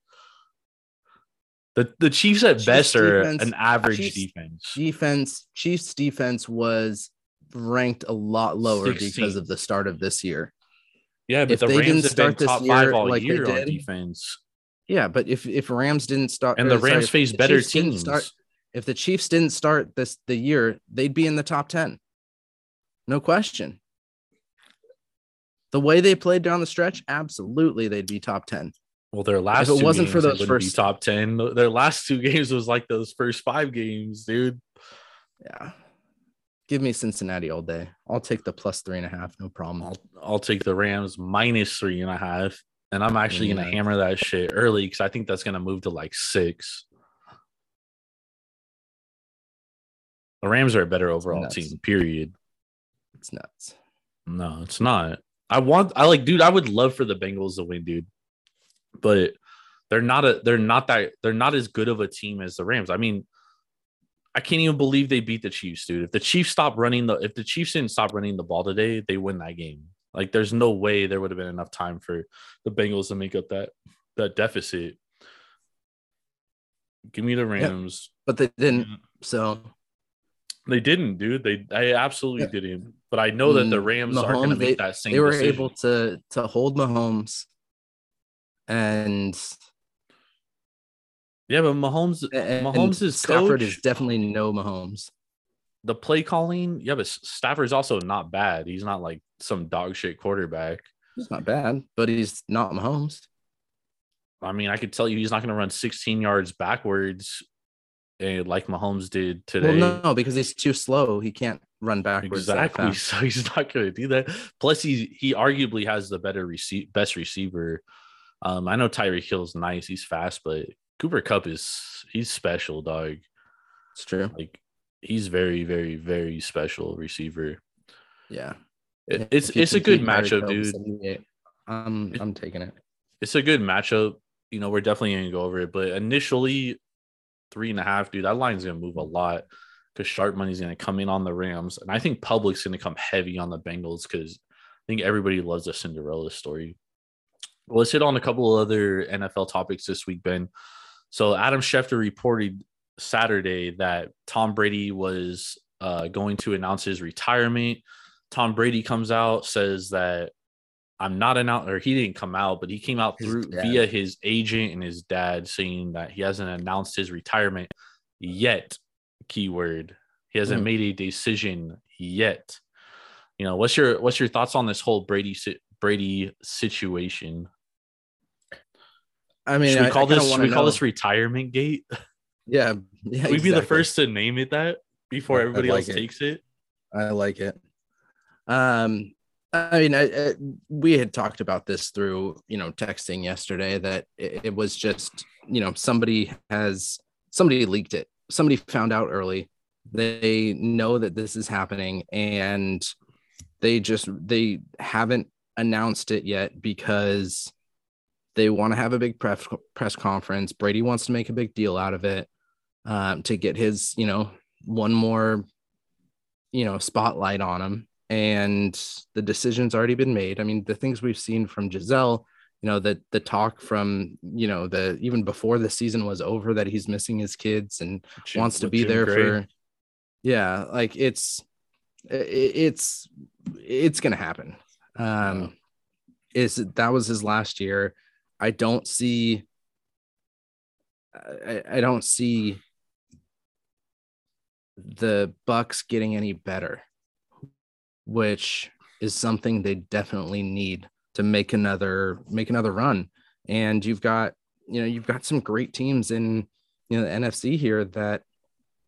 The the Chiefs at Chiefs best are defense- an average Chiefs defense. defense. Chiefs defense was ranked a lot lower 16th. because of the start of this year. Yeah, but if the they Rams didn't have start been this top five year all like they year on defense. Yeah, but if if Rams didn't start And the Rams if face the better Chiefs teams. start- if the Chiefs didn't start this the year, they'd be in the top 10. No question. The way they played down the stretch, absolutely they'd be top 10. Well, their last if it two wasn't for games, they those first- top ten. Their last two (laughs) games was like those first five games, dude. Yeah. Give me Cincinnati all day. I'll take the plus three and a half, no problem. I'll I'll take the Rams minus three and a half, and I'm actually gonna mm. hammer that shit early because I think that's gonna move to like six. The Rams are a better overall nuts. team. Period. It's nuts. No, it's not. I want. I like, dude. I would love for the Bengals to win, dude. But they're not a. They're not that. They're not as good of a team as the Rams. I mean, I can't even believe they beat the Chiefs, dude. If the Chiefs stop running the, if the Chiefs didn't stop running the ball today, they win that game. Like, there's no way there would have been enough time for the Bengals to make up that that deficit. Give me the Rams. But they didn't. So They didn't, dude. They, I absolutely Yeah. didn't. But I know that the Mm, Rams are going to make they- that same. they were decision. able to to hold Mahomes and, Yeah, but Mahomes, and Mahomes is Stafford coach. is definitely no Mahomes. the play calling. Yeah, but Stafford's also not bad. He's not like some dog shit quarterback. He's not bad, but he's not Mahomes. I mean, I could tell you he's not going to run 16 yards backwards, eh, like Mahomes did today. Well, no, because he's too slow. He can't run backwards. Exactly. So (laughs) he's not going to do that. Plus, he he arguably has the better receive best receiver. Um, I know Tyreek Hill's nice. He's fast, but Cooper Kupp is he's special, dog. It's true. Like he's very, very, very special receiver. Yeah. It- it's it's a good matchup, dude. I'm I'm taking it. It's a good matchup. You know, we're definitely gonna go over it, but initially three and a half, dude. That line's gonna move a lot because sharp money's gonna come in on the Rams, and I think public's gonna come heavy on the Bengals because I think everybody loves the Cinderella story. Well, let's hit on a couple of other NFL topics this week, Ben. So Adam Schefter reported Saturday that Tom Brady was uh, going to announce his retirement. Tom Brady comes out says that I'm not announced, or he didn't come out, but he came out through dad. via his agent and his dad saying that he hasn't announced his retirement yet. Keyword. He hasn't Hmm. made a decision yet. You know, what's your what's your thoughts on this whole Brady Brady situation? I mean, should we I- call I this we call know. this retirement gate? (laughs) Yeah, yeah. We'd be the first to name it that before everybody like else it. takes it. I like it. Um, I mean, I, I, we had talked about this through, you know, texting yesterday that it, it was just, you know, somebody has somebody leaked it. Somebody found out early. They know that this is happening, and they just they haven't announced it yet because they want to have a big press press conference. Brady wants to make a big deal out of it um, to get his, you know, one more you know spotlight on him. And the decision's already been made. I mean the things we've seen from Gisele you know the the talk from you know the even before the season was over that he's missing his kids and Jim- wants to be there Gray. for yeah like it's it's it's gonna happen. Um is that was his last year i don't see I, I don't see the bucks getting any better which is something they definitely need to make another make another run and you've got you know you've got some great teams in you know the NFC here that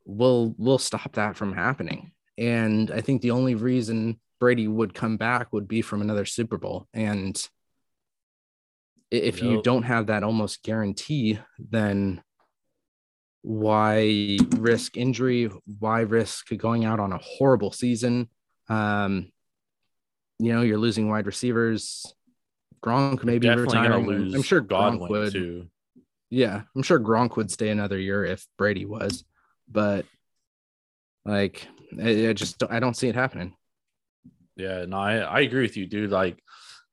will will stop that from happening and i think the only reason Brady would come back would be from another Super Bowl. And if you don't have that almost guarantee, then why risk injury? Why risk going out on a horrible season? Um, you know, you're losing wide receivers. Gronk maybe retiring. lose. I'm sure Gronk would. too. Yeah, I'm sure Gronk would stay another year if Brady was, but like, I, I just don't, I don't see it happening. Yeah, no, I, I agree with you, dude. Like,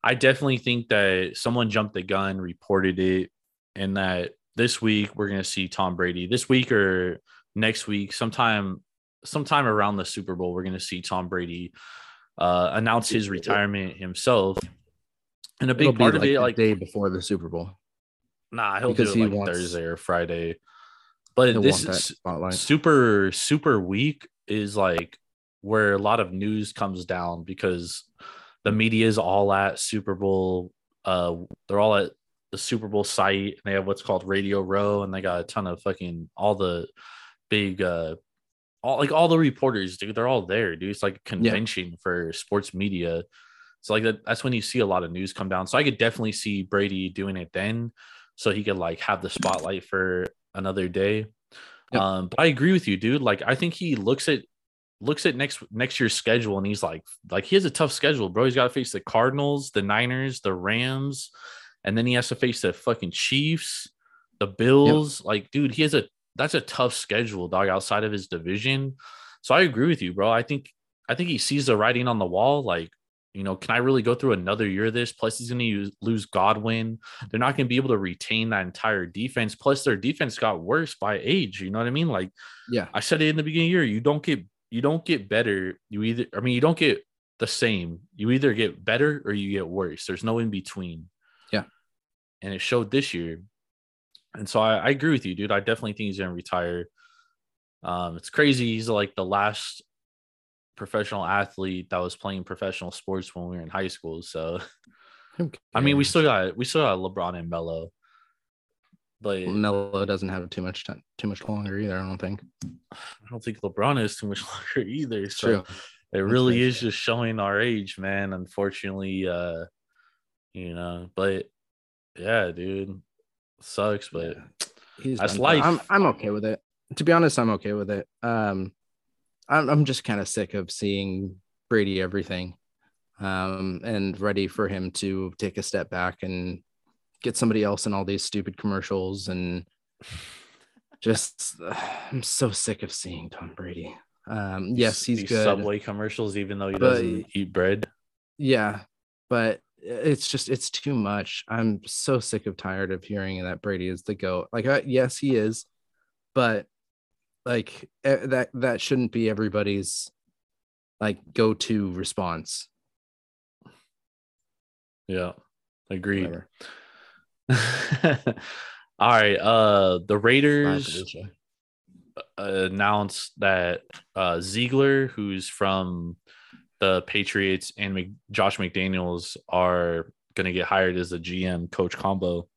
I definitely think that someone jumped the gun, reported it, and that this week we're gonna see Tom Brady. This week or next week, sometime, sometime around the Super Bowl, we're gonna see Tom Brady uh, announce his retirement himself. And a big It'll part of like it, the like, day before the Super Bowl. nah, he'll because do it he like wants- Thursday or Friday. But this is super super week is like where a lot of news comes down because the media is all at Super Bowl. Uh, they're all at the Super Bowl site, and they have what's called Radio Row, and they got a ton of fucking all the big, uh, all like all the reporters, dude. They're all there, dude. It's like a convention for sports media. So like that, that's when you see a lot of news come down. So I could definitely see Brady doing it then, so he could like have the spotlight for another day. Yep. Um, but I agree with you, dude. Like I think he looks at looks at next next year's schedule and he's like, like he has a tough schedule, bro. He's got to face the Cardinals, the Niners, the Rams, and then he has to face the fucking Chiefs, the Bills. Like, dude, he has a that's a tough schedule, dog. Outside of his division, so I agree with you, bro. I think I think he sees the writing on the wall. Like, you know, can I really go through another year of this? Plus, he's going to lose Godwin. They're not going to be able to retain that entire defense. Plus, their defense got worse by age. You know what I mean? Like, Yeah. I said it in the beginning of the year. You don't get you don't get better. You either I mean you don't get the same. You either get better or you get worse. There's no in between. Yeah. And it showed this year. And so I, I agree with you, dude. I definitely think he's gonna retire. Um, it's crazy. He's like the last professional athlete that was playing professional sports when we were in high school. So I mean, we still got we still got LeBron and Melo, but Melo doesn't have too much time, too much longer either. I don't think. I don't think LeBron is too much (laughs) longer either. So True. it really is just showing our age, man. Unfortunately, uh, you know, but yeah, dude, sucks, but He's That's but I'm life. I'm okay with it. To be honest, I'm okay with it. Um, I'm I'm just kind of sick of seeing Brady everything, um, and ready for him to take a step back and get somebody else in all these stupid commercials and (laughs) just (sighs) I'm so sick of seeing Tom Brady. Um, yes, he's these good. Subway commercials, even though he But- doesn't eat bread. Yeah, but it's just it's too much. I'm so sick of tired of hearing that Brady is the goat. Like, uh, yes, he is, but like that that shouldn't be everybody's like go-to response. Yeah, agreed. Whatever. (laughs) All right, uh, the Raiders. Announced that uh, Ziegler, who's from the Patriots, and Mc- Josh McDaniels are going to get hired as a GM coach combo.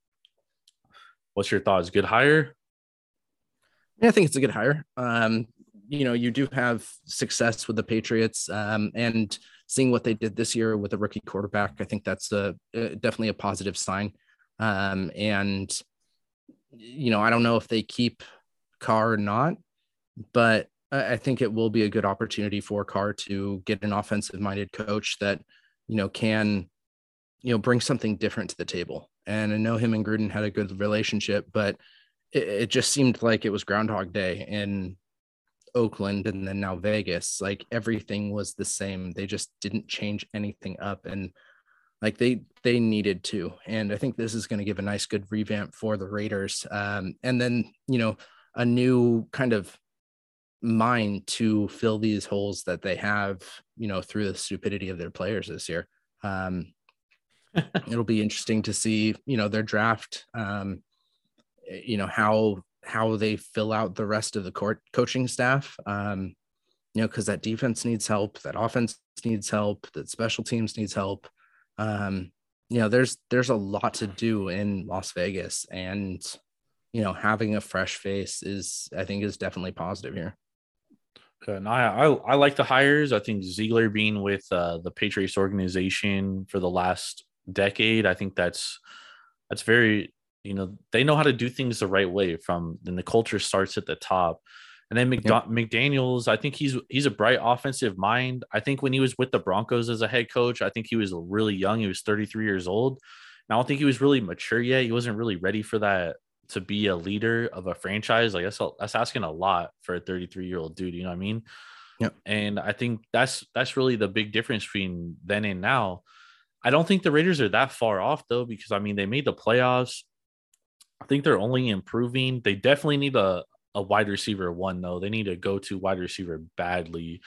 What's your thoughts? Good hire? Yeah, I think it's a good hire. Um, you know, you do have success with the Patriots, um, and seeing what they did this year with a rookie quarterback, I think that's a, uh, definitely a positive sign. Um, and you know, I don't know if they keep Carr or not, but I think it will be a good opportunity for Carr to get an offensive-minded coach that you know can you know bring something different to the table. And I know him and Gruden had a good relationship, but it, it just seemed like it was Groundhog Day in Oakland and then now Vegas. Like everything was the same. They just didn't change anything up, and like they they needed to. And I think this is going to give a nice good revamp for the Raiders. Um, and then you know a new kind of mind to fill these holes that they have, you know, through the stupidity of their players this year. Um, (laughs) it'll be interesting to see, you know, their draft. Um, you know how how they fill out the rest of the court coaching staff. Um, you know, because that defense needs help, that offense needs help, that special teams needs help. Um, you know, there's there's a lot to do in Las Vegas, and you know, having a fresh face is I think is definitely positive here. And I, I I like the hires. I think Ziegler being with uh, the Patriots organization for the last decade, I think that's that's very you know they know how to do things the right way. From then the culture starts at the top, and then McDo- McDaniels. I think he's he's a bright offensive mind. I think when he was with the Broncos as a head coach, I think he was really young. He was 33 years old. And I don't think he was really mature yet. He wasn't really ready for that to be a leader of a franchise. Like that's that's asking a lot for a 33 year old dude. You know what I mean? Yep. And I think that's that's really the big difference between then and now. I don't think the Raiders are that far off though, because I mean they made the playoffs. I think they're only improving. They definitely need a, a wide receiver one though. They need a go to wide receiver badly.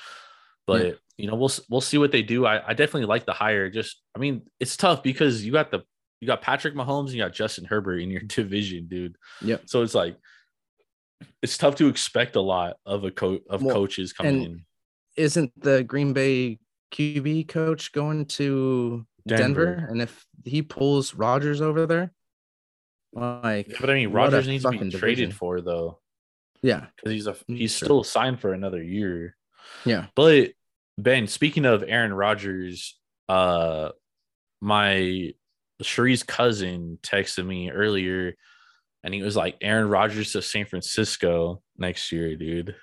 But Yeah. you know, we'll we'll see what they do. I, I definitely like the hire. Just I mean, it's tough because you got the you got Patrick Mahomes and you got Justin Herbert in your (laughs) division, dude. Yeah. So it's like it's tough to expect a lot of a coach of Well, coaches coming in. Isn't the Green Bay QB coach going to Denver? Denver. And if he pulls Rodgers over there, like, Yeah, but I mean, Rodgers needs to be fucking traded division. for though, yeah, because he's a he's Sure. still signed for another year. yeah. But Ben, speaking of Aaron Rodgers, uh, my Cherie's cousin texted me earlier, and he was like, "Aaron Rodgers to San Francisco next year, dude."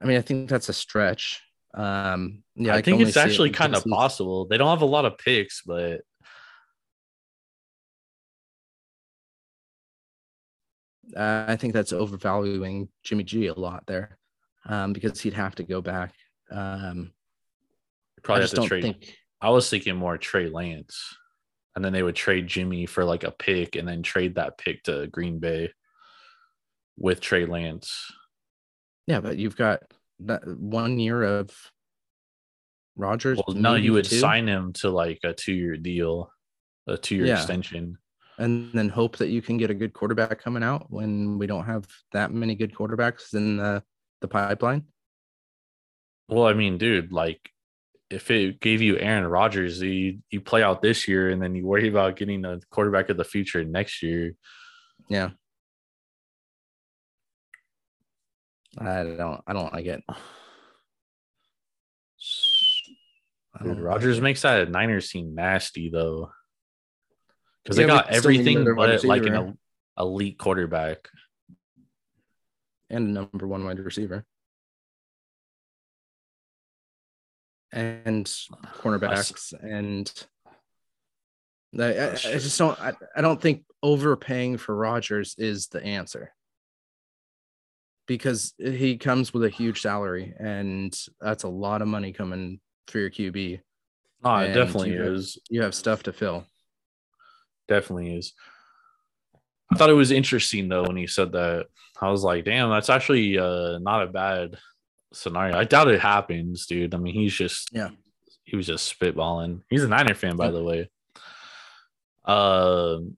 I mean, I think that's a stretch. Um, yeah, I can think it's see it actually kind of possible. They don't have a lot of picks, but Uh, I think that's overvaluing Jimmy G a lot there, um, because he'd have to go back. Um, probably I just don't trade. think. I was thinking more Trey Lance, and then they would trade Jimmy for like a pick, and then trade that pick to Green Bay with Trey Lance. Yeah, but you've got that one year of Rodgers. Well, no, you would two, sign him to like a two-year deal, a two-year Yeah. extension. And then hope that you can get a good quarterback coming out when we don't have that many good quarterbacks in the the pipeline. Well, I mean, dude, like if it gave you Aaron Rodgers, you you play out this year, and then you worry about getting a quarterback of the future next year. Yeah. I don't I don't like it. (sighs) I Dude, Rodgers makes that Niners seem nasty though, because Yeah, they got but still need everything but like an elite quarterback. and a number one wide receiver. And cornerbacks and I, I, I just don't I, I don't think overpaying for Rodgers is the answer. Because he comes with a huge salary and that's a lot of money coming for your QB. Oh, ah, it definitely you is. You have stuff to fill. Definitely is. I thought it was interesting though when he said that. I was like, damn, that's actually uh, not a bad scenario. I doubt it happens, dude. I mean, he's just Yeah. he was just spitballing. He's a Niner fan, by the way. Um,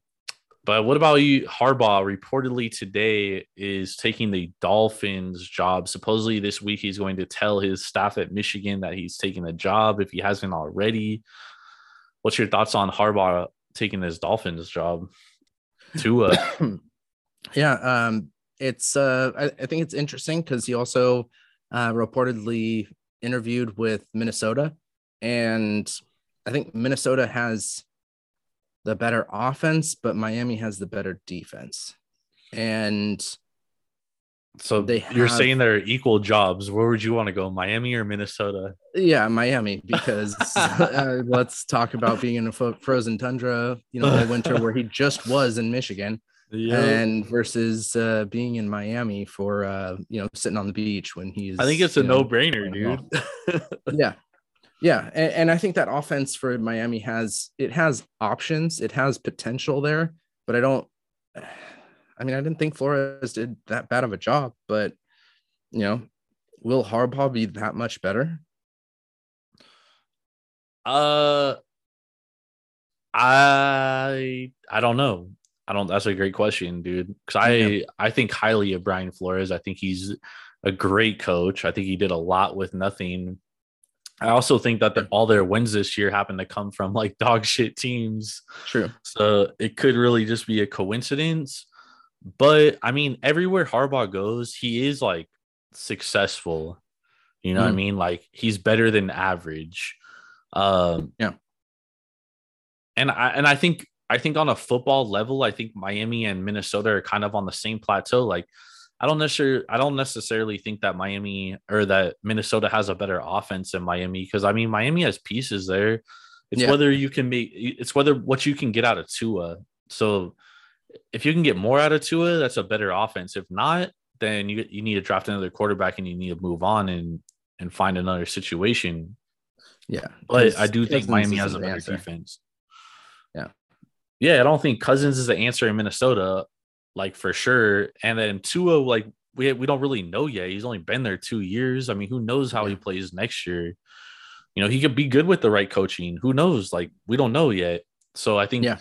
but what about you? Harbaugh reportedly today is taking the Dolphins job. Supposedly this week he's going to tell his staff at Michigan that he's taking the job if he hasn't already. What's your thoughts on Harbaugh taking this Dolphins job? Tua. (coughs) yeah um it's uh i, I think it's interesting because he also uh reportedly interviewed with minnesota and i think minnesota has the better offense but miami has the better defense and So They you're have- saying they're equal jobs. Where would you want to go, Miami or Minnesota? yeah miami (laughs) because uh, let's talk about being in a fo- frozen tundra you know all winter where he just was in michigan and versus uh being in miami for uh you know sitting on the beach when he's I think it's a no-brainer, dude. (laughs) yeah yeah and, and i think that offense for miami has it has options it has potential there but i don't i mean i didn't think flores did that bad of a job but you know will harbaugh be that much better Uh, I I don't know. I don't. That's a great question, dude. Because I Yeah. I think highly of Brian Flores. I think he's a great coach. I think he did a lot with nothing. I also think that the, all their wins this year happen to come from like (laughs) dog shit teams. true So it could really just be a coincidence. But I mean, everywhere Harbaugh goes, he is like successful. You know what I Mhm. mean? Like he's better than average. Um Yeah. And I and I think I think on a football level, I think Miami and Minnesota are kind of on the same plateau. Like I don't necessarily I don't necessarily think that Miami or that Minnesota has a better offense than Miami because I mean Miami has pieces there. It's Yeah. whether you can make it's whether what you can get out of Tua. So if you can get more out of Tua, that's a better offense. If not, then you you need to draft another quarterback and you need to move on and and find another situation. Yeah. But I do think Miami has a better answer. defense. Yeah. Yeah, I don't think Cousins is the answer in Minnesota, like for sure. And then Tua, like we we don't really know yet. He's only been there two years. I mean, who knows how he plays next year? You know, he could be good with the right coaching. Who knows? Like we don't know yet. So I think Yeah.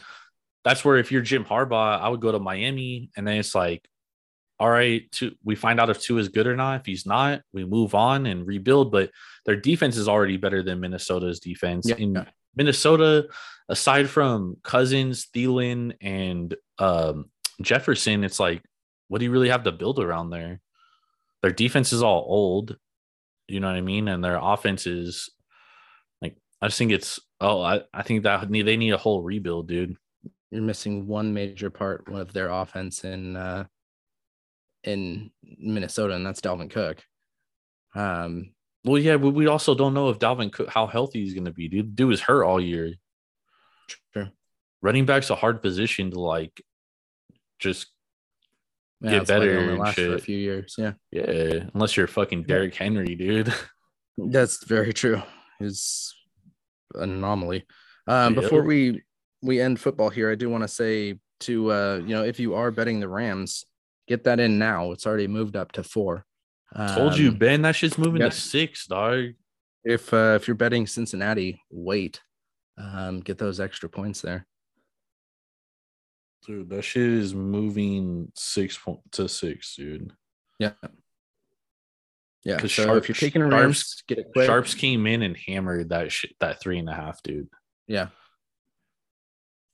That's where if you're Jim Harbaugh, I would go to Miami, and then it's like, all right, Tua, we find out if Tua is good or not. If he's not, we move on and rebuild. But their defense is already better than Minnesota's defense. Yeah. In Minnesota, aside from Cousins, Thielen, and um, Jefferson, it's like, what do you really have to build around there? Their defense is all old, you know what I mean, and their offense is like, I just think it's. Oh, I, I think that they need a whole rebuild, dude. You're missing one major part of their offense in uh in Minnesota, and that's Dalvin Cook. Um, Well, yeah, but we also don't know if Dalvin Cook how healthy he's going to be. Dude, dude is hurt all year. True. Running back's a hard position to like just yeah, Get that's why they better only and last for a few years. Yeah, yeah, unless you're fucking Derrick Henry, dude. (laughs) that's very true. Is an anomaly. Um, Yeah. before we we end football here, I do want to say to uh, you know, if you are betting the Rams, get that in now. It's already moved up to four. Told you, Um, Ben, that shit's moving to six, dog. if uh, if you're betting Cincinnati, wait. Um, get those extra points there. Dude, that shit is moving six point to six, dude. Yeah. Yeah. So Sharp- if you're taking Sharps- Rams, get it quick. Sharps came in and hammered that shit, that three and a half, dude. Yeah.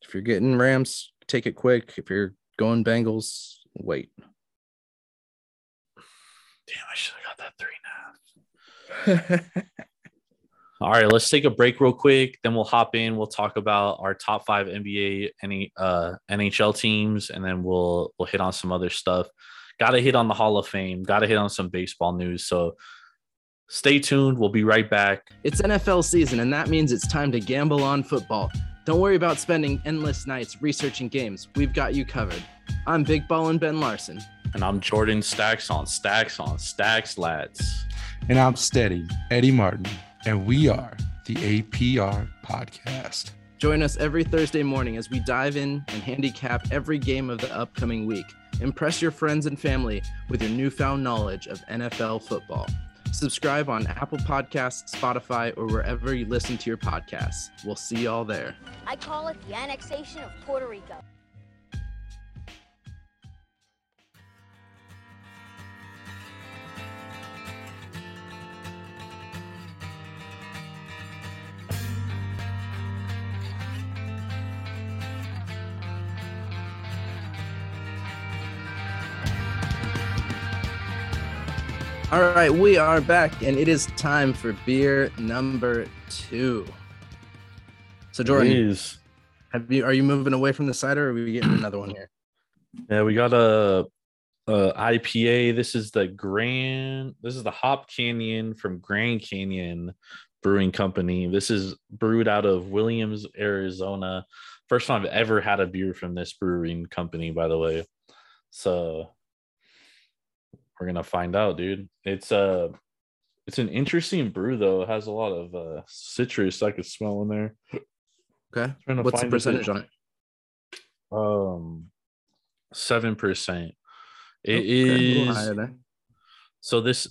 If you're getting Rams, take it quick. If you're going Bengals, wait. Damn, I should have got that three and a half. (laughs) All right, let's take a break real quick. Then we'll hop in. We'll talk about our top five NBA, any uh, NHL teams, and then we'll we'll hit on some other stuff. Got to hit on the Hall of Fame. Got to hit on some baseball news. So stay tuned. We'll be right back. It's NFL season, and that means it's time to gamble on football. Don't worry about spending endless nights researching games. We've got you covered. I'm Big Ball and Ben Larson. And I'm Jordan Stacks on Stacks on Stacks, lads. And I'm Steady, Eddie Martin, and we are the APR Podcast. Join us every Thursday morning as we dive in and handicap every game of the upcoming week. Impress your friends and family with your newfound knowledge of NFL football. Subscribe on Apple Podcasts, Spotify, or wherever you listen to your podcasts. We'll see y'all there. I call it the annexation of Puerto Rico. All right, we are back, and it is time for beer number two. So, Jordan, have you are you moving away from the cider, or are we getting (clears throat) another one here? Yeah, we got a, a IPA. This is the Grand. This is the Hop Canyon from Grand Canyon Brewing Company. This is brewed out of Williams, Arizona. First time I've ever had a beer from this brewing company, by the way. So we're gonna find out, dude. It's uh it's an interesting brew though. It has a lot of uh citrus I could smell in there. Okay, Trying to what's the percentage on it? Um, seven percent. It Okay, is so this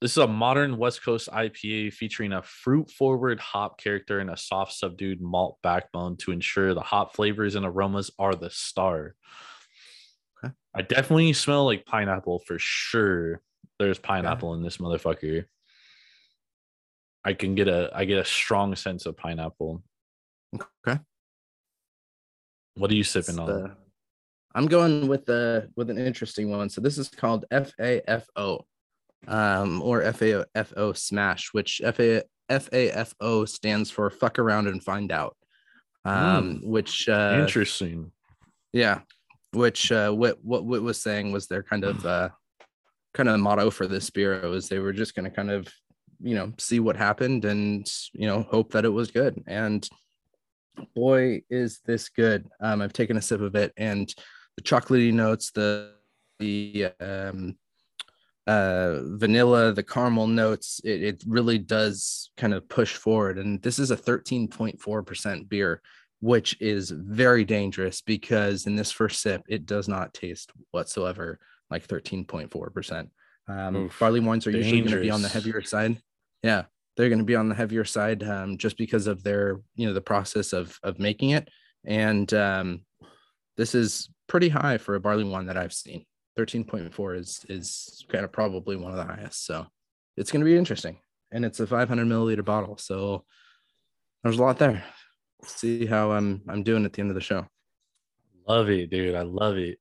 this is a modern West Coast IPA featuring a fruit forward hop character and a soft subdued malt backbone to ensure the hop flavors and aromas are the star. Okay. I definitely smell like pineapple for sure. There's pineapple in this motherfucker. I can get a I get a strong sense of pineapple. Okay, What are you It's sipping on? the- I'm going with the with an interesting one. So this is called FAFO, um, or FAFO Smash, which FA FAFO stands for fuck around and find out. Um, which uh, Interesting. yeah, which uh, what what Whit was saying was their kind of uh, kind of motto for this bureau is they were just going to kind of you know see what happened and you know hope that it was good. And boy is this good. Um i've taken a sip of it and the chocolatey notes the the um uh vanilla the caramel notes it, it really does kind of push forward. And this is a 13.4% beer which is very dangerous because in this first sip it does not taste whatsoever like 13.4% um, Oof, barley wines are usually going to be on the heavier side. Yeah they're going to be on the heavier side um, just because of their you know the process of of making it. And um, this is pretty high for a barley wine that i've seen. 13.4 is is kind of probably one of the highest. So it's going to be interesting. And it's a 500 milliliter bottle so there's a lot there see how i'm i'm doing at the end of the show Love it, dude. I love it.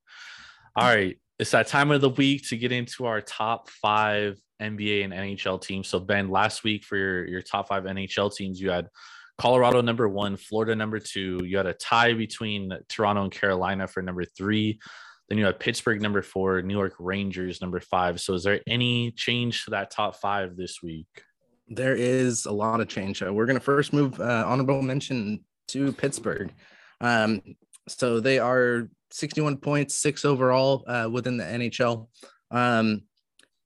All right. It's that time of the week to get into our top five NBA and NHL teams. So, Ben, last week for your, your top five NHL teams, you had Colorado number one, Florida number two. You had a tie between Toronto and Carolina for number three. Then you had Pittsburgh number four, New York Rangers number five. So, is there any change to that top five this week? there is a lot of change. Uh, We're going to first move uh, honorable mention to Pittsburgh. Um, so they are 61 points, six overall uh, within the NHL. Um,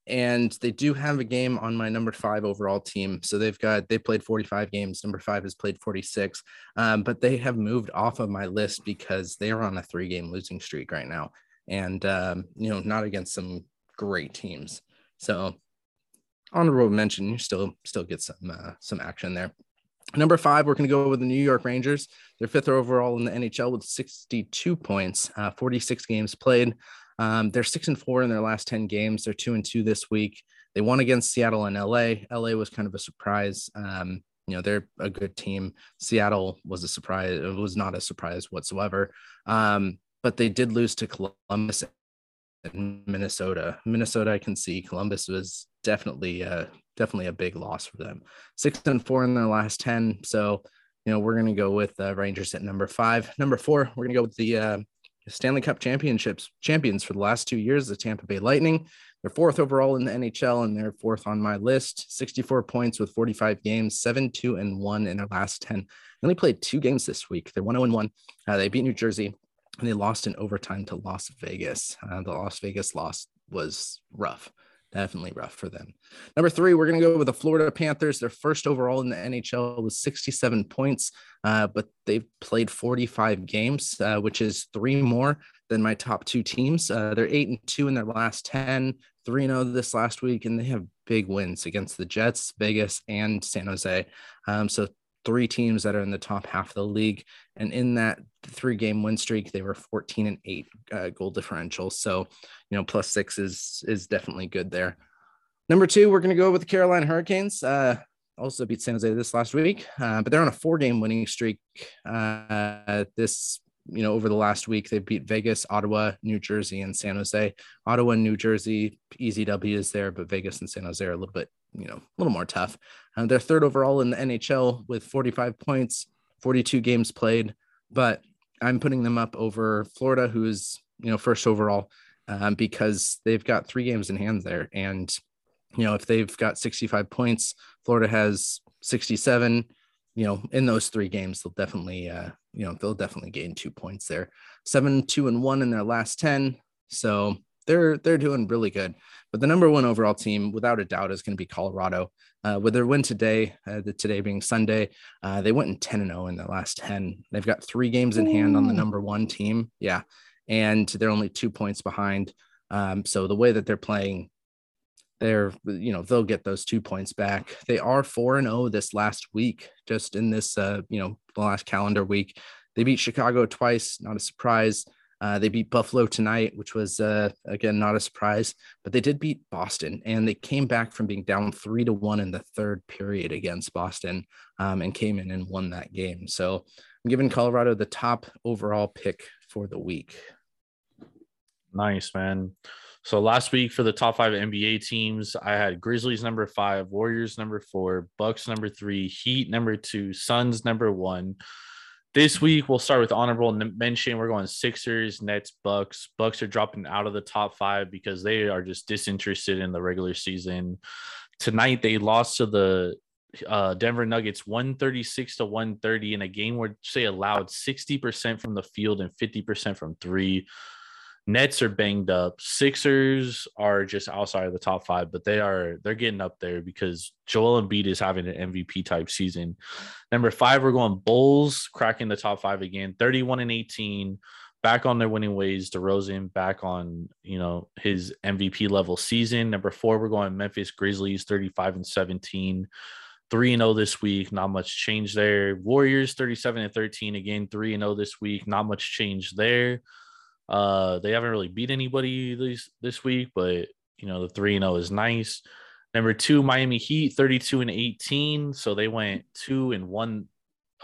and they do have a game on my number five overall team. So they've got, they played 45 games. Number five has played 46. Um, but they have moved off of my list because they are on a three game losing streak right now. And, um, you know, not against some great teams. So honorable mention. You still still get some uh, some action there. Number five, we're going to go with the New York Rangers. They're fifth overall in the NHL with 62 points, uh, 46 games played. Um, they're six and four in their last 10 games. They're two and two this week. They won against Seattle and LA. LA was kind of a surprise. Um, you know, they're a good team. Seattle was a surprise. It was not a surprise whatsoever. Um, but they did lose to Columbus and Minnesota. Minnesota, I can see. Columbus was definitely uh definitely a big loss for them. Six and four in their last 10. So, you know, we're gonna go with uh, Rangers at number five. Number four, we're gonna go with the uh Stanley Cup championships champions for the last two years, the Tampa Bay Lightning. They're fourth overall in the NHL and they're fourth on my list. 64 points with 45 games, seven, two, and one in their last 10. They only played two games this week. They're 1 0 1. Uh, they beat New Jersey and they lost in overtime to Las Vegas. Uh, the Las Vegas loss was rough, definitely rough for them. Number three, we're going to go with the Florida Panthers. Their first overall in the NHL was 67 points, uh, but they've played 45 games, uh, which is three more than my top two teams. Uh, they're eight and two in their last 10, 3 0 this last week, and they have big wins against the Jets, Vegas, and San Jose. Um, so three teams that are in the top half of the league. And in that three game win streak, they were 14 and eight uh, goal differential. So, you know, plus six is is definitely good there. Number two, we're going to go with the Carolina Hurricanes. Uh, also beat San Jose this last week, uh, but they're on a four game winning streak. Uh, this, you know, over the last week, they beat Vegas, Ottawa, New Jersey, and San Jose. Ottawa and New Jersey, easy W is there, but Vegas and San Jose are a little bit you know, a little more tough. Uh, they're third overall in the NHL with 45 points, 42 games played, but I'm putting them up over Florida, who is, you know, first overall um, because they've got three games in hand there. And, you know, if they've got 65 points, Florida has 67, you know, in those three games, they'll definitely, uh, you know, they'll definitely gain two points there. Seven, two, and one in their last 10. So they're, they're doing really good. But the number one overall team, without a doubt, is going to be Colorado. Uh, with their win today, uh, the, today being Sunday, uh, they went in 10 and 0 in their last 10. They've got three games in hand on the number one team. Yeah. And they're only two points behind. Um, so the way that they're playing, they're, you know, they'll get those two points back. They are 4 and 0 this last week, just in this, uh, you know, the last calendar week. They beat Chicago twice, not a surprise. Uh, they beat Buffalo tonight, which was uh, again not a surprise, but they did beat Boston, and they came back from being down three to one in the third period against Boston, um, and came in and won that game. So I'm giving Colorado the top overall pick for the week. Nice, man. So last week for the top five NBA teams, I had Grizzlies number five, Warriors number four, Bucks number three, Heat number two, Suns number one. This week we'll start with honorable mention. We're going Sixers, Nets, Bucks. Bucks are dropping out of the top five because they are just disinterested in the regular season. Tonight they lost to the uh, Denver Nuggets 136 to 130 in a game where they allowed 60% from the field and 50% from three. Nets are banged up. Sixers are just outside of the top five, but they are they're getting up there because Joel Embiid is having an MVP type season. Number five, we're going Bulls cracking the top five again, 31 and 18, back on their winning ways. DeRozan back on you know his MVP level season. Number four, we're going Memphis Grizzlies, 35 and 17. 3 0 this week, not much change there. Warriors 37 and 13 again, 3 and 0 this week, not much change there. Uh, they haven't really beat anybody this this week, but you know the three and zero is nice. Number two, Miami Heat, thirty two and eighteen, so they went two and one,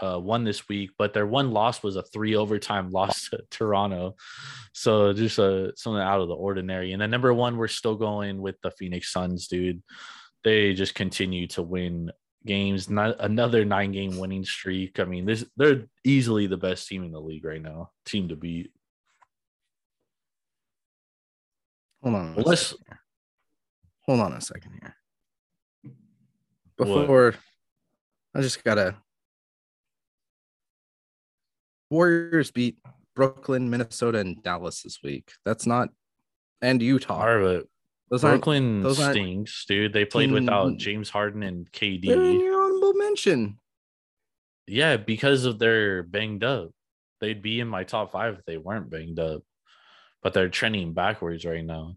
uh, one this week. But their one loss was a three overtime (laughs) loss to Toronto, so just uh, something out of the ordinary. And then number one, we're still going with the Phoenix Suns, dude. They just continue to win games. Not another nine game winning streak. I mean, this they're easily the best team in the league right now. Team to beat. Hold on. Well, let's hold on a second here. Before what? I just gotta Warriors beat Brooklyn, Minnesota, and Dallas this week. That's not and Utah. Part of. Those Brooklyn those stinks, dude. They played team, without James Harden and KD. They're in your honorable mention. Yeah, because of their banged up. They'd be in my top five if they weren't banged up but they're trending backwards right now.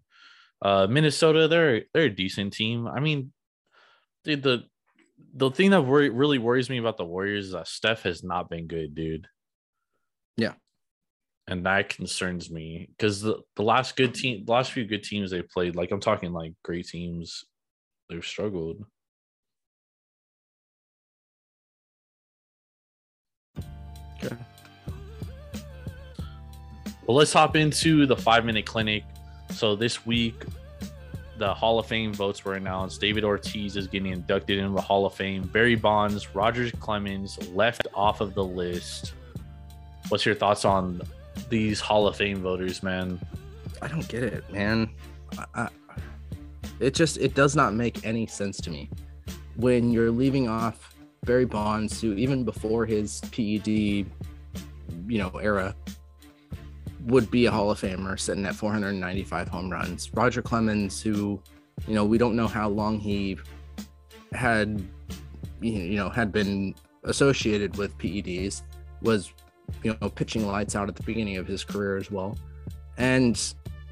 Uh, Minnesota, they're they're a decent team. I mean, dude, the the thing that worry, really worries me about the Warriors is that Steph has not been good, dude. Yeah, and that concerns me because the, the last good team, the last few good teams they played, like I'm talking like great teams, they've struggled. Okay. Well, let's hop into the five minute clinic. So this week, the Hall of Fame votes were announced. David Ortiz is getting inducted into the Hall of Fame. Barry Bonds, Roger Clemens left off of the list. What's your thoughts on these Hall of Fame voters, man? I don't get it, man. I, I, it just it does not make any sense to me when you're leaving off Barry Bonds, who even before his PED, you know, era, would be a Hall of Famer sitting at 495 home runs. Roger Clemens, who, you know, we don't know how long he had, you know, had been associated with PEDs, was, you know, pitching lights out at the beginning of his career as well. And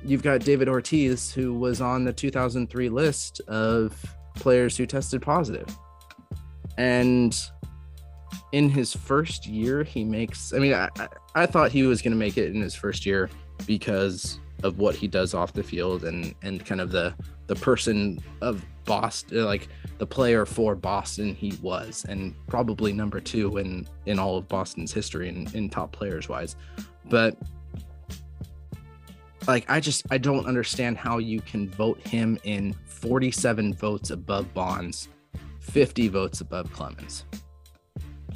you've got David Ortiz, who was on the 2003 list of players who tested positive. And in his first year, he makes. I mean, I, I thought he was going to make it in his first year because of what he does off the field and and kind of the the person of Boston, uh, like the player for Boston he was, and probably number two in in all of Boston's history in, in top players wise. But like I just I don't understand how you can vote him in 47 votes above Bonds, 50 votes above Clemens.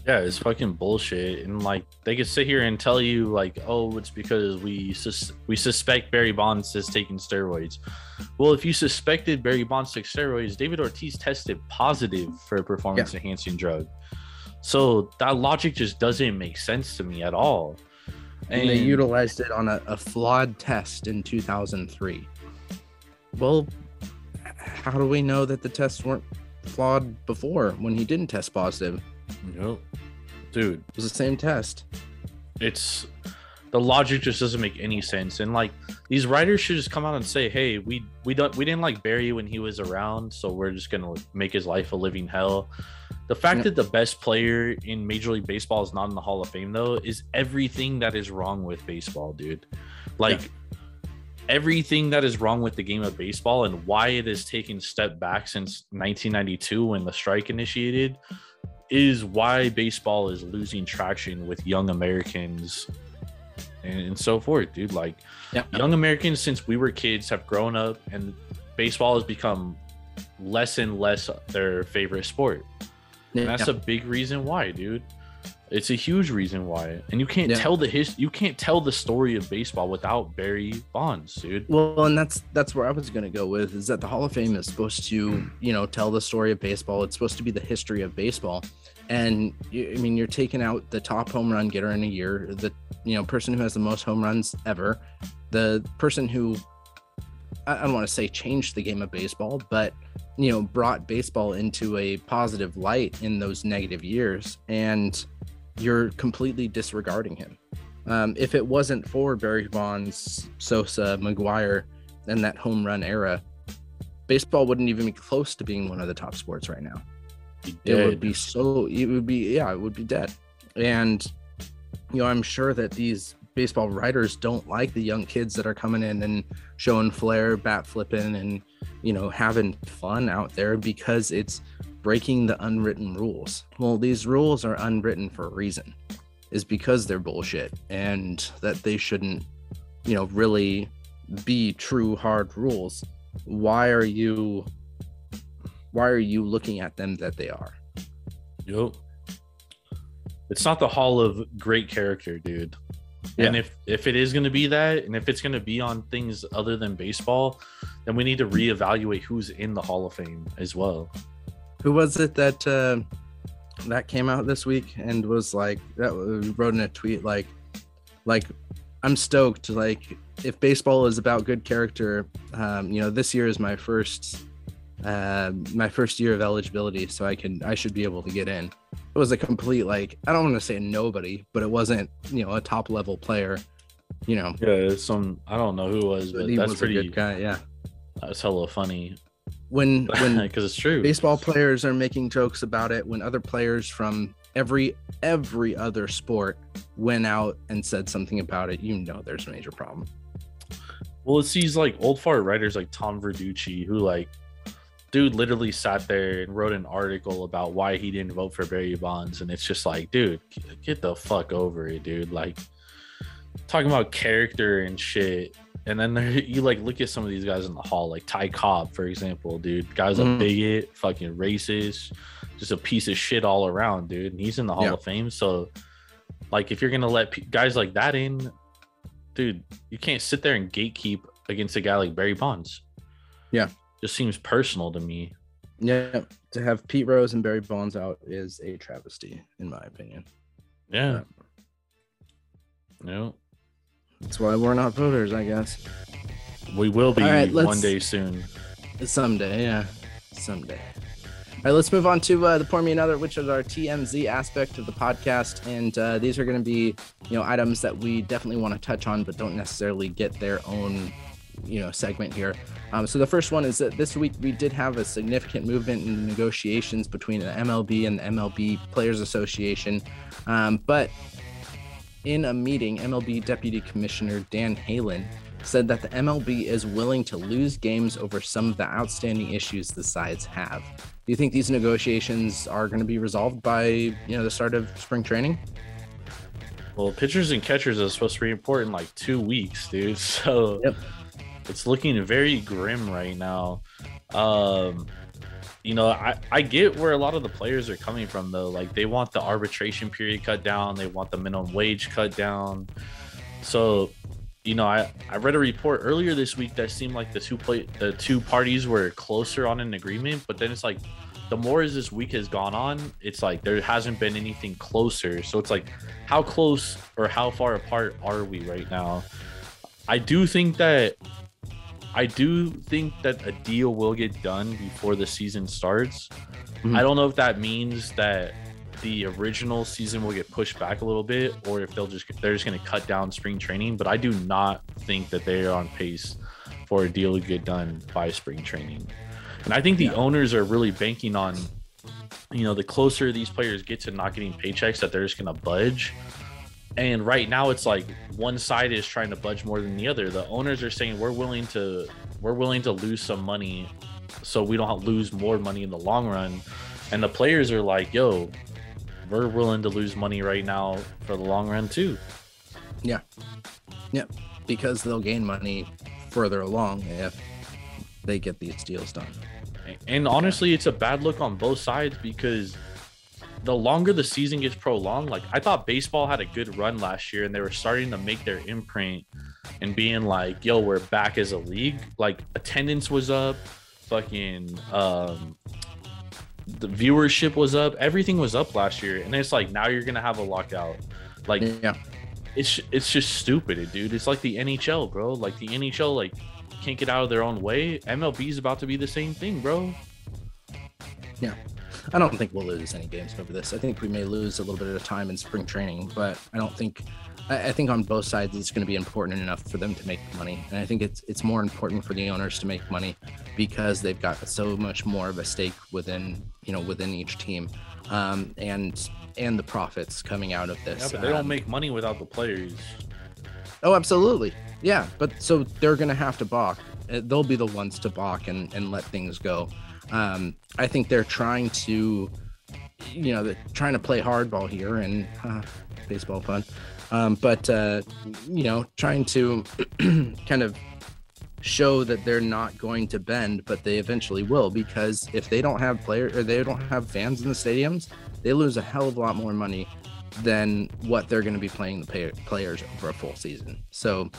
Yeah, it's fucking bullshit. And like they could sit here and tell you like, oh, it's because we sus- we suspect Barry Bonds is taking steroids. Well, if you suspected Barry Bonds took steroids, David Ortiz tested positive for a performance enhancing drug. So that logic just doesn't make sense to me at all. And, and they utilized it on a, a flawed test in 2003. Well, how do we know that the tests weren't flawed before when he didn't test positive? Nope. Dude. It was the same test. It's the logic just doesn't make any sense. And like these writers should just come out and say, hey, we we don't we didn't like Barry when he was around, so we're just gonna make his life a living hell. The fact yeah. that the best player in Major League Baseball is not in the Hall of Fame though is everything that is wrong with baseball, dude. Like yeah. everything that is wrong with the game of baseball and why it has taken step back since 1992 when the strike initiated is why baseball is losing traction with young Americans and, and so forth, dude. Like Yeah. young Americans since we were kids have grown up and baseball has become less and less their favorite sport. And that's a big reason why, dude. It's a huge reason why. And you can't Yeah. tell the his you can't tell the story of baseball without Barry Bonds, dude. Well, and that's that's where I was going to go with is that the Hall of Fame is supposed to, you know, tell the story of baseball. It's supposed to be the history of baseball. And I mean, you're taking out the top home run getter in a year, the you know person who has the most home runs ever, the person who I don't want to say changed the game of baseball, but you know brought baseball into a positive light in those negative years, and you're completely disregarding him. Um, if it wasn't for Barry Bonds, Sosa, McGwire, and that home run era, baseball wouldn't even be close to being one of the top sports right now. It would be so. It would be yeah. It would be dead. And you know, I'm sure that these baseball writers don't like the young kids that are coming in and showing flair, bat flipping, and you know, having fun out there because it's breaking the unwritten rules. Well, these rules are unwritten for a reason, is because they're bullshit and that they shouldn't, you know, really be true hard rules. Why are you why are you looking at them that they are? Yup. It's not the hall of great character, dude. And if if it is going to be that, and if it's going to be on things other than baseball, then we need to reevaluate who's in the Hall of Fame as well. Who was it that uh, that came out this week and was like that wrote in a tweet like like I'm stoked like if baseball is about good character um, you know this year is my first uh, my first year of eligibility so I can I should be able to get in. It was a complete like I don't want to say nobody but it wasn't you know a top level player you know Yeah, some I don't know who it was, but he that's was a pretty. good guy yeah That's hella funny when (laughs) when because it's true. baseball players are making jokes about it when other players from every every other sport went out and said something about it you know there's a major problem Well, it's these like old fart writers like Tom Verducci who like dude literally sat there and wrote an article about why he didn't vote for Barry Bonds, and it's just like, dude, get the fuck over it, dude. Like talking about character and shit. And then (laughs) there, you like look at some of these guys in the hall, like Ty Cobb, for example, dude. Guy's a Mhm. bigot, fucking racist, just a piece of shit all around, dude. And he's in the Hall Yeah. of Fame. So, like, if you're gonna let pe- guys like that in, dude, you can't sit there and gatekeep against a guy like Barry Bonds. Yeah. Just seems personal to me. yeah to have pete rose and barry bonds out is a travesty in my opinion Yeah. No, that's why we're not voters i guess we will be right, one day soon. someday yeah someday all right let's move on to uh, the pour me another which is our tmz aspect of the podcast and uh, these are going to be you know items that we definitely want to touch on but don't necessarily get their own you know segment here um, so the first one is that this week we did have a significant movement in negotiations between the mlb and the mlb players association um, but in a meeting mlb deputy commissioner dan halem said that the mlb is willing to lose games over some of the outstanding issues the sides have do you think these negotiations are going to be resolved by you know the start of spring training Well, pitchers and catchers are supposed to be important in like two weeks, dude. (laughs) So Yep. It's looking very grim right now. Um, you know, I, I get where a lot of the players are coming from though. Like they want the arbitration period cut down, they want the minimum wage cut down. So, you know, I, I read a report earlier this week that seemed like the two play the two parties were closer on an agreement, but then it's like the more as this week has gone on, it's like there hasn't been anything closer. So it's like how close or how far apart are we right now? I do think that I do think that a deal will get done before the season starts. Mhm. I don't know if that means that the original season will get pushed back a little bit or if they'll just they're just going to cut down spring training, but I do not think that they are on pace for a deal to get done by spring training. And I think the Yeah. owners are really banking on you know, the closer these players get to not getting paychecks that they're just going to budge. And right now it's like one side is trying to budge more than the other. The owners are saying we're willing to we're willing to lose some money so we don't lose more money in the long run. And the players are like, "Yo, we're willing to lose money right now for the long run too." Yeah, yep, because they'll gain money further along if they get these deals done. And honestly, it's a bad look on both sides because the longer the season gets prolonged, like I thought baseball had a good run last year and they were starting to make their imprint and being like, yo, we're back as a league. Like attendance was up, fucking um the viewership was up, everything was up last year. And it's like now you're gonna have a lockout. Like Yeah. it's it's just stupid, dude. It's like the NHL, bro. Like the NHL, like can't get out of their own way. MLB is about to be the same thing, bro. I don't think we'll lose any games over this. I think we may lose a little bit of time in spring training, but I don't think. I I think on both sides it's going to be important enough for them to make money, and I think it's it's more important for the owners to make money because they've got so much more of a stake within you know within each team, um, and and the profits coming out of this. Yeah, but they don't Um, make money without the players. Oh, absolutely. Yeah, but so they're going to have to balk. Uh, They'll be the ones to balk and, and let things go. Um, I think they're trying to, you know, they're trying to play hardball here and uh, baseball fun, um, but uh, you know, trying to (clears throat) kind of show that they're not going to bend, but they eventually will because if they don't have players or they don't have fans in the stadiums, they lose a hell of a lot more money than what they're going to be playing the pay- players over a full season. So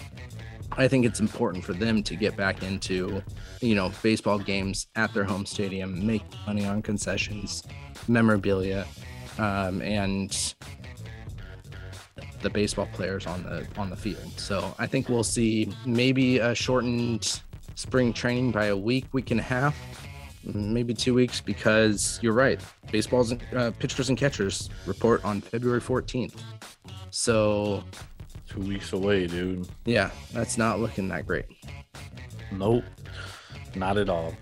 I think it's important for them to get back into, you know, baseball games at their home stadium, make money on concessions, memorabilia, um, and the baseball players on the on the field. So I think we'll see maybe a shortened spring training by a week, week and a half, maybe two weeks, because you're right. Baseball's uh, pitchers and catchers report on February 14th. So Two weeks away, dude. yeah, that's not looking that great. Nope, not at all.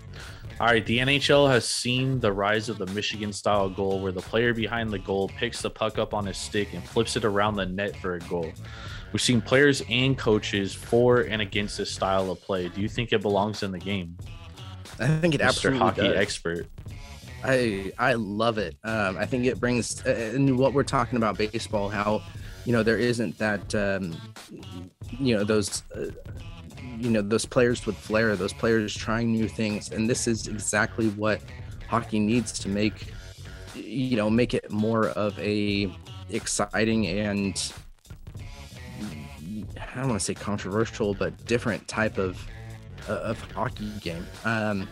All right, the NHL has seen the rise of the Michigan style goal where the player behind the goal picks the puck up on his stick and flips it around the net for a goal. We've seen players and coaches for and against this style of play. Do you think it belongs in the game? I think it Mr. absolutely Hockey does. expert. I I love it. Um, I think it brings and what we're talking about baseball, how you know there isn't that um, you know those uh, you know those players with flair, those players trying new things, and this is exactly what hockey needs to make you know make it more of a exciting and I don't want to say controversial, but different type of of hockey game. Um,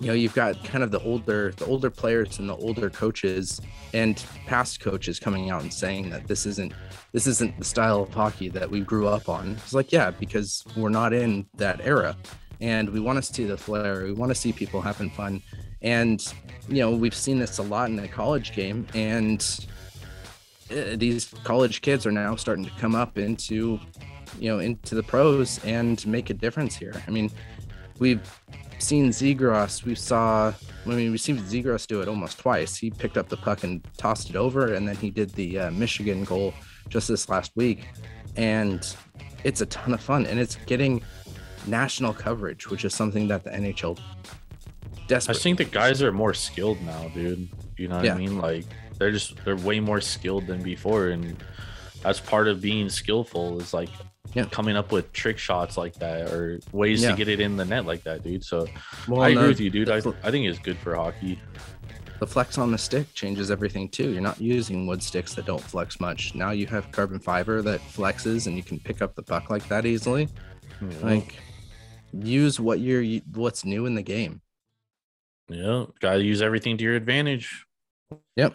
you know you've got kind of the older the older players and the older coaches and past coaches coming out and saying that this isn't this isn't the style of hockey that we grew up on. It's like yeah because we're not in that era and we want to see the flair we want to see people having fun. And you know we've seen this a lot in the college game and uh, these college kids are now starting to come up into you know into the pros and make a difference here. I mean we've seen Zegras. We saw, I mean, we've seen Zegras do it almost twice. He picked up the puck and tossed it over, and then he did the uh, Michigan goal just this last week. And it's a ton of fun, and it's getting national coverage, which is something that the NHL I desperately. just think the guys are more skilled now, dude. You know what Yeah. I mean? Like they're just they're way more skilled than before, and that's part of being skillful is like Yeah. coming up with trick shots like that or ways Yeah. to get it in the net like that, dude. So Well, I agree with you, dude. I, fl- I think it's good for hockey. the flex on the stick changes everything too. You're not using wood sticks that don't flex much. Now you have carbon fiber that flexes, and you can pick up the puck like that easily. Like, use what you're what's new in the game. Yeah, gotta use everything to your advantage. Yep.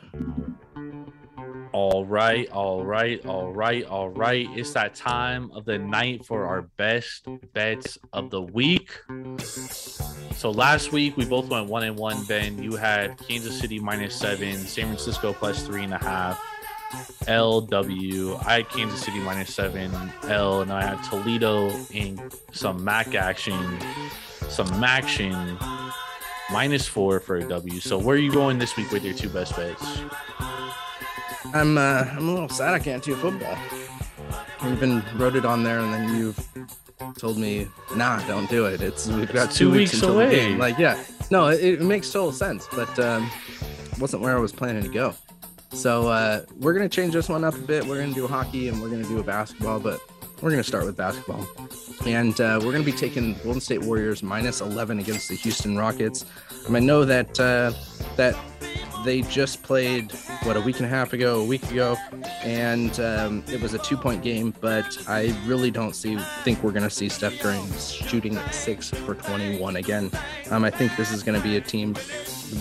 All right, all right, all right, all right. It's that time of the night for our best bets of the week. So last week we both went one and one. Ben, you had Kansas City minus seven, San Francisco plus three and a half. LW. I had Kansas City minus seven. L, and I had Toledo in some Mac action, some Mac action minus four for a W. So where are you going this week with your two best bets? I'm uh, I'm a little sad I can't do football. I even wrote it on there, and then you've told me, nah, don't do it. It's we've got It's two, two weeks, weeks until away. the game. Like, yeah, no, it, it makes total sense, but um, wasn't where I was planning to go. So uh, we're gonna change this one up a bit. We're gonna do hockey and we're gonna do a basketball, but we're going to start with basketball. And uh, we're going to be taking Golden State Warriors minus 11 against the Houston Rockets. I know that uh, that they just played what a week and a half ago, a week ago, and um, it was a two-point game. But I really don't see think we're going to see Steph Curry shooting six for 21 again. Um, I think this is going to be a team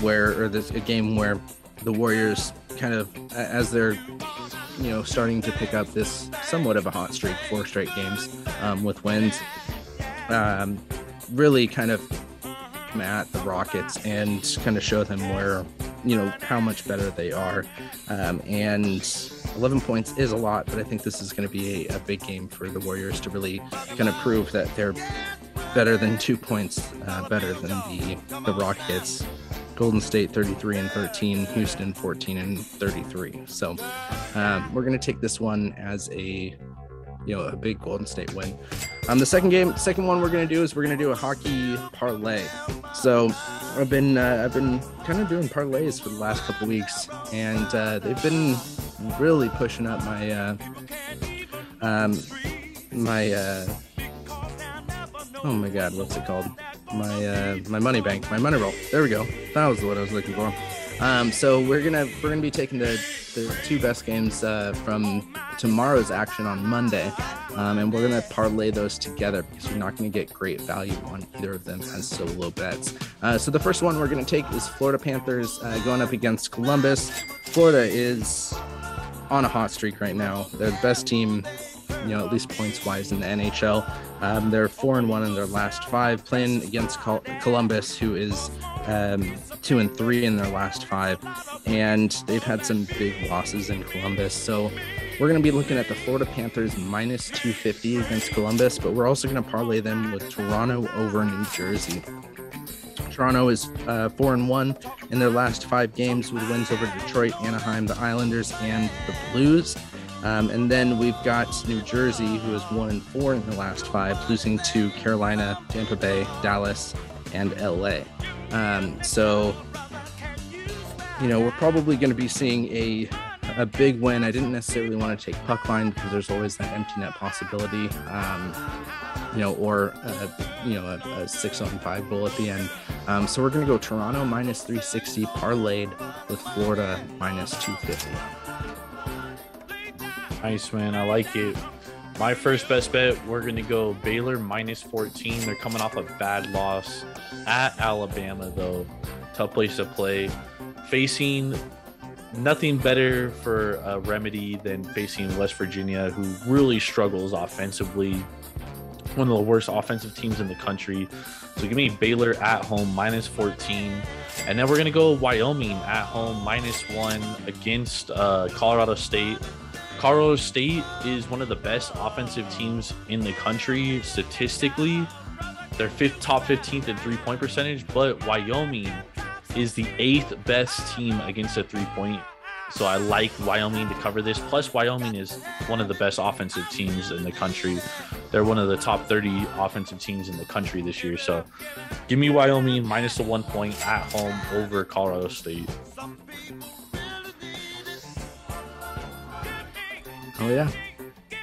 where, or this a game where the Warriors kind of as they're you know starting to pick up this somewhat of a hot streak, four straight games um, with wins. Um, really kind of at the Rockets and kind of show them where you know how much better they are. Um, and 11 points is a lot, but I think this is going to be a, a, big game for the Warriors to really kind of prove that they're better than two points uh, better than the the Rockets. Golden State 33 and 13, Houston 14 and 33. So um, we're going to take this one as a you know a big Golden State win. Um, the second game, second one we're gonna do is we're gonna do a hockey parlay. So I've been uh, I've been kind of doing parlays for the last couple weeks, and uh, they've been really pushing up my uh, um, my uh, oh my god, what's it called? My uh, my money bank, my money roll. There we go. That was what I was looking for. Um, so we're gonna we're gonna be taking the, the two best games uh, from tomorrow's action on Monday, um, and we're gonna parlay those together because you're not gonna get great value on either of them as solo bets. Uh, so the first one we're gonna take is Florida Panthers uh, going up against Columbus. Florida is on a hot streak right now. They're the best team you know, at least points wise in the NHL. Um, they're four and one in their last five, playing against Col- Columbus, who is um, two and three in their last five, and they've had some big losses in Columbus. So we're going to be looking at the Florida Panthers minus 250 against Columbus, but we're also going to parlay them with Toronto over New Jersey. Toronto is uh, four and one in their last five games with wins over Detroit, Anaheim, the Islanders, and the Blues. Um, and then we've got New Jersey, who is one and four in the last five, losing to Carolina, Tampa Bay, Dallas, and LA. Um, so, you know, we're probably going to be seeing a a big win. I didn't necessarily want to take puck line because there's always that empty net possibility, um, you know, or a, you know a, a, six on five goal at the end. Um, so we're going to go Toronto minus 360 parlayed with Florida minus 250. Nice man, I like it. My first best bet, we're going to go Baylor minus 14. They're coming off a bad loss at Alabama, though. Tough place to play. Facing nothing better for a remedy than facing West Virginia, who really struggles offensively. One of the worst offensive teams in the country. So give me Baylor at home minus 14. And then we're going to go Wyoming at home minus one against uh, Colorado State. Colorado State is one of the best offensive teams in the country statistically. They're fifth, top 15th in three point percentage, but Wyoming is the eighth best team against a three point. So I like Wyoming to cover this. Plus, Wyoming is one of the best offensive teams in the country. They're one of the top 30 offensive teams in the country this year. So give me Wyoming minus the one point at home over Colorado State. Oh, yeah.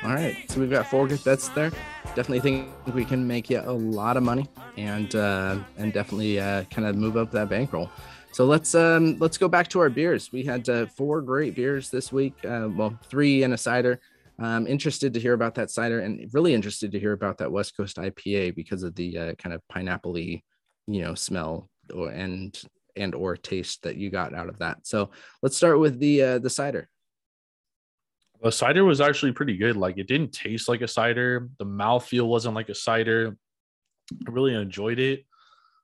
All right. So we've got four good bets there. Definitely think we can make you a lot of money and uh, and definitely uh, kind of move up that bankroll. So let's um, let's go back to our beers. We had uh, four great beers this week. Uh, well, three and a cider. I'm interested to hear about that cider, and really interested to hear about that West Coast IPA because of the uh, kind of pineapple you know, smell or and and or taste that you got out of that. So let's start with the uh, the cider. The cider was actually pretty good. Like it didn't taste like a cider. The mouthfeel wasn't like a cider. I really enjoyed it.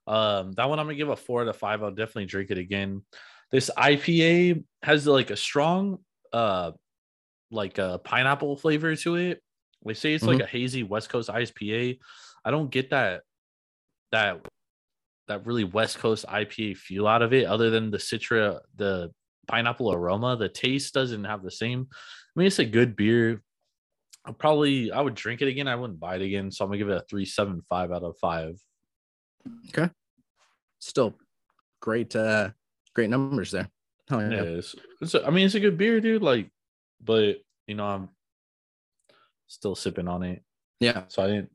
Um, that one I'm gonna give a four out of five. I'll definitely drink it again. This IPA has like a strong uh like a pineapple flavor to it. They say it's mm-hmm. like a hazy West Coast IPA. I don't get that that that really West Coast IPA feel out of it, other than the citra, the pineapple aroma. The taste doesn't have the same. I mean, it's a good beer. I probably I would drink it again. I wouldn't buy it again. So I'm gonna give it a three seven five out of five. Okay. Still great uh great numbers there. Oh yeah. yeah it's, it's a, I mean it's a good beer, dude. Like, but you know, I'm still sipping on it. Yeah. So I didn't.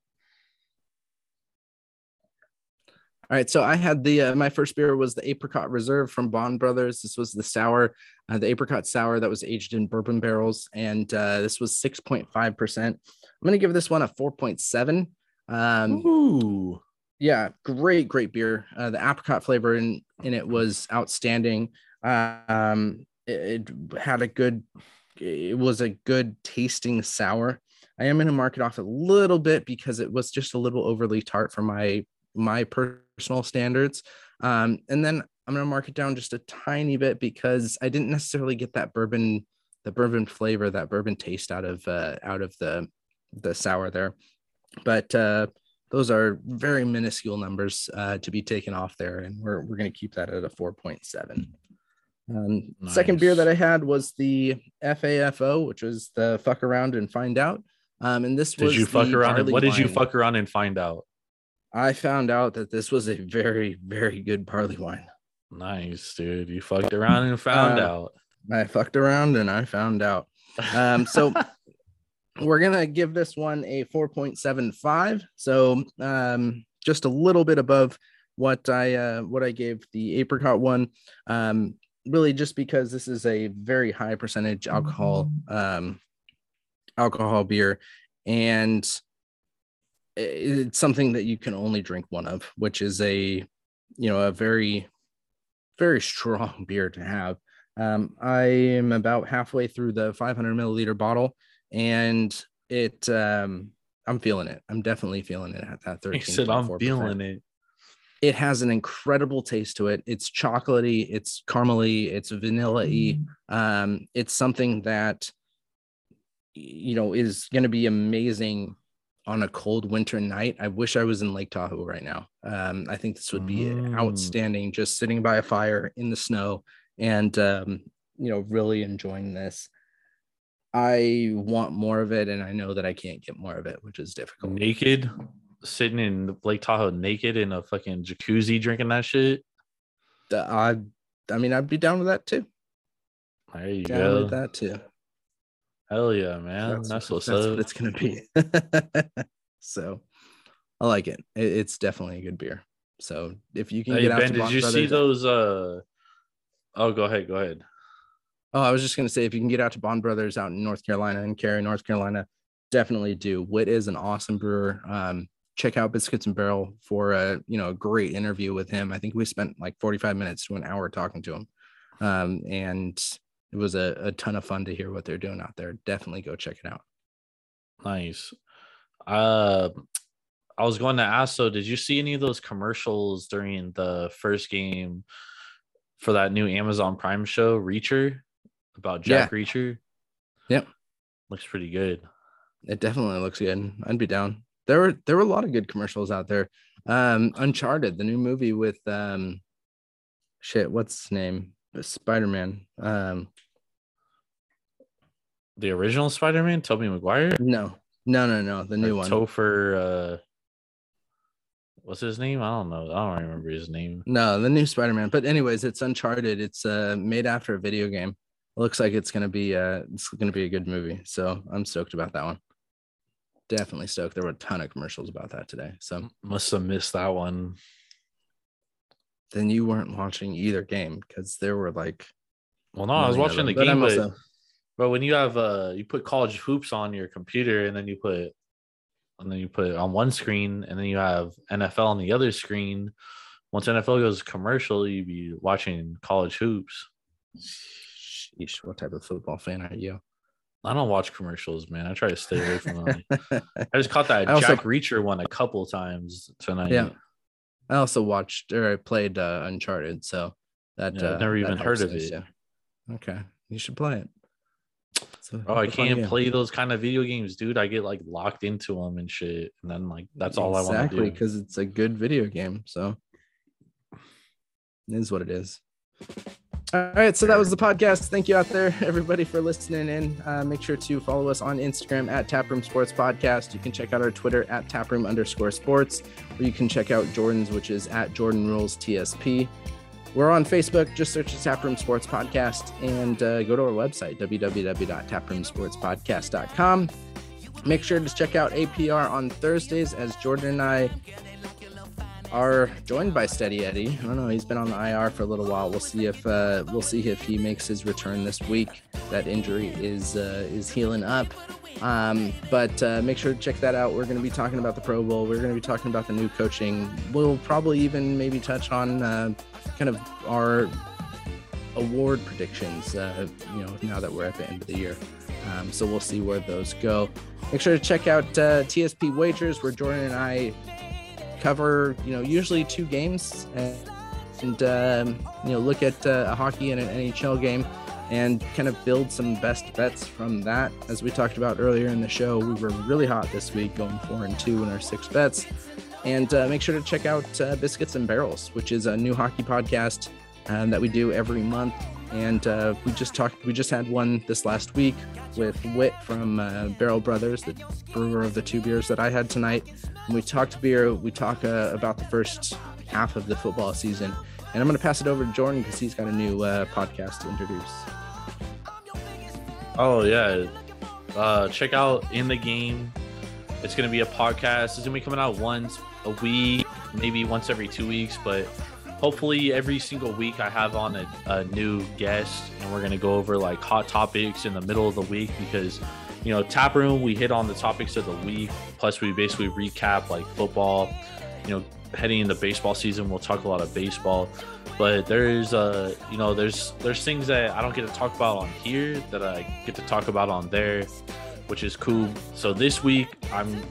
All right, so I had the uh, my first beer was the Apricot Reserve from Bond Brothers. This was the sour, uh, the apricot sour that was aged in bourbon barrels, and uh, this was six point five percent. I'm gonna give this one a four point seven. Um, Ooh. yeah, great, great beer. Uh, the apricot flavor in in it was outstanding. Um, it, it had a good, it was a good tasting sour. I am going to mark it off a little bit because it was just a little overly tart for my my personal standards. Um, and then I'm going to mark it down just a tiny bit because I didn't necessarily get that bourbon, the bourbon flavor, that bourbon taste out of uh, out of the the sour there. But uh, those are very minuscule numbers uh, to be taken off there, and we're we're going to keep that at a 4.7. Um, Second beer that I had was the FAFO, which was the fuck around and find out. Um, and this Did was you fuck around? And, what did you fuck around and find out? I found out that this was a very, very good barley wine. Nice, dude. You fucked around and found Uh, out. I fucked around and I found out. Um, so (laughs) we're gonna give this one a 4.75. So um, just a little bit above what I uh, what I gave the apricot one. Um, really, just because this is a very high percentage alcohol um, alcohol beer, and it's something that you can only drink one of, which is a you know a very very strong (laughs) beer to have. Um, I am about halfway through the 500 milliliter bottle, and it um, I'm feeling it. I'm definitely feeling it at that 13. He said, "I'm feeling it." It has an incredible taste to it. It's chocolatey, it's caramely, it's vanilla-y. Um, it's something that you know is going to be amazing on a cold winter night. I wish I was in Lake Tahoe right now. Um, I think this would be Mm. outstanding, just sitting by a fire in the snow and um, you know really enjoying this. I want more of it, and I know that I can't get more of it, which is difficult. Naked, sitting in Lake Tahoe naked in a fucking jacuzzi drinking that shit. I, I mean, I'd be down with that too. There you Down go. with that too. Hell yeah, man. That's, what's that's up. what it's gonna be. (laughs) so, I like it. it. It's definitely a good beer. So if you can Hey get out Ben, to did Bond you see those? Uh, oh, go ahead, go ahead. Oh, I was just gonna say if you can get out to Bond Brothers out in North Carolina and Cary, North Carolina, definitely do. Wit is an awesome brewer. Um, check out Biscuits and Barrel for a you know a great interview with him. I think we spent like 45 minutes to an hour talking to him. Um, and it was a, a ton of fun to hear what they're doing out there. Definitely go check it out. Nice. Uh, I was going to ask. So, did you see any of those commercials during the first game for that new Amazon Prime show, Reacher, about Jack Reacher? Yep. Looks pretty good. It definitely looks good. I'd be down. There were there were a lot of good commercials out there. Um, Uncharted, the new movie with um, shit, what's his name? Spider Man. Um, The original Spider-Man, Tobey Maguire, no, no, no, no, the new Or one. Topher. Uh, what's his name? I don't know. I don't remember his name. No, the new Spider Man. But anyways, it's Uncharted. It's uh made after a video game. It looks like it's gonna be uh it's gonna be a good movie. So I'm stoked about that one. Definitely stoked. There were a ton of commercials about that today. So Must have missed that one. Then you weren't watching either game because there were like Well, no, I was watching the. But game, but, but when you have uh, you put college hoops on your computer, and then you put, and then you put it on one screen, and then you have NFL on the other screen. Once NFL goes commercial, you be watching college hoops. Sheesh, what type of football fan are you? I don't watch commercials, man. I try to stay away from them. (laughs) I just caught that I also- Jack Reacher one a couple times tonight. Yeah. I also watched or I played uh, Uncharted, so that Yeah, I've uh, never that even heard of it. yeah. Okay, you should play it. Oh, I it's a fun can't play those kind of video games, dude. I get like locked into them and shit, and then like that's all I want to exactly because it's a good video game. So it is what it is. All right, so that was the podcast. Thank you out there, everybody, for listening in. Uh, make sure to follow us on Instagram at Taproom Sports Podcast. You can check out our Twitter at Taproom underscore Sports, or you can check out Jordan's, which is at Jordan Rules TSP. We're on Facebook. Just search the Taproom Sports Podcast and uh, go to our website, www.taproomsportspodcast.com. Make sure to check out APR on Thursdays as Jordan and I are joined by Steady Eddie. I don't know. He's been on the IR for a little while. We'll see if uh, we'll see if he makes his return this week. That injury is uh, is healing up. Um, but uh, make sure to check that out. We're going to be talking about the Pro Bowl. We're going to be talking about the new coaching. We'll probably even maybe touch on uh, kind of our award predictions. Uh, you know, now that we're at the end of the year, um, so we'll see where those go. Make sure to check out uh, TSP Wagers, where Jordan and I cover you know usually two games and, and um, you know look at uh, a hockey and an NHL game and kind of build some best bets from that. As we talked about earlier in the show, we were really hot this week, going four and two in our six bets. And uh, make sure to check out uh, Biscuits and Barrels, which is a new hockey podcast um, that we do every month. And uh, we just talked, we just had one this last week with Wit from uh, Barrel Brothers, the brewer of the two beers that I had tonight. And we talked beer, we talk uh, about the first half of the football season. And I'm going to pass it over to Jordan because he's got a new uh, podcast to introduce. Oh yeah. Uh check out in the game. It's gonna be a podcast. It's gonna be coming out once a week, maybe once every two weeks, but hopefully every single week I have on a, a new guest and we're gonna go over like hot topics in the middle of the week because you know, tap room, we hit on the topics of the week, plus we basically recap like football, you know, heading into baseball season, we'll talk a lot of baseball. But there's uh you know there's there's things that i don't get to talk about on here that i get to talk about on there which is cool. So this week i'm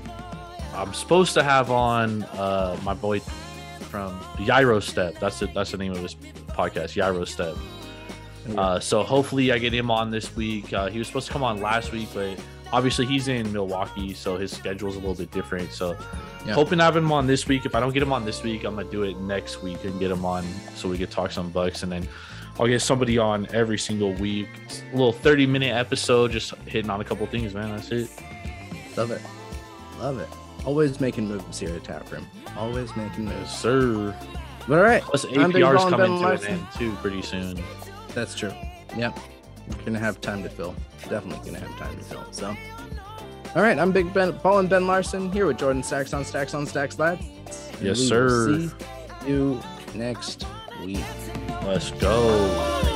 i'm supposed to have on uh my boy from Gyro Step. That's it. That's the name of his podcast, Gyro Step. Uh, so hopefully I get him on this week. Uh, he was supposed to come on last week, but obviously he's in Milwaukee, so his schedule is a little bit different. So Yeah. hoping to have him on this week. If I don't get him on this week, I'm gonna do it next week and get him on so we could talk some bucks, and then I'll get somebody on every single week. A little 30 minute episode, just hitting on a couple things, man. That's it. Love it. Love it. Always making moves here at Tap Room. Always making Yes, moves. sir. But all right. Plus I'm Big APR's Ball and Ben coming to an Larson. end too pretty soon. That's true. Yep. We're gonna have time to fill. Definitely gonna have time to fill. So all right, I'm Big Ben Ball and Ben Larson here with Jordan Stacks on Stacks on Stacks Lads. Yes, we sir. See you next week. Let's go.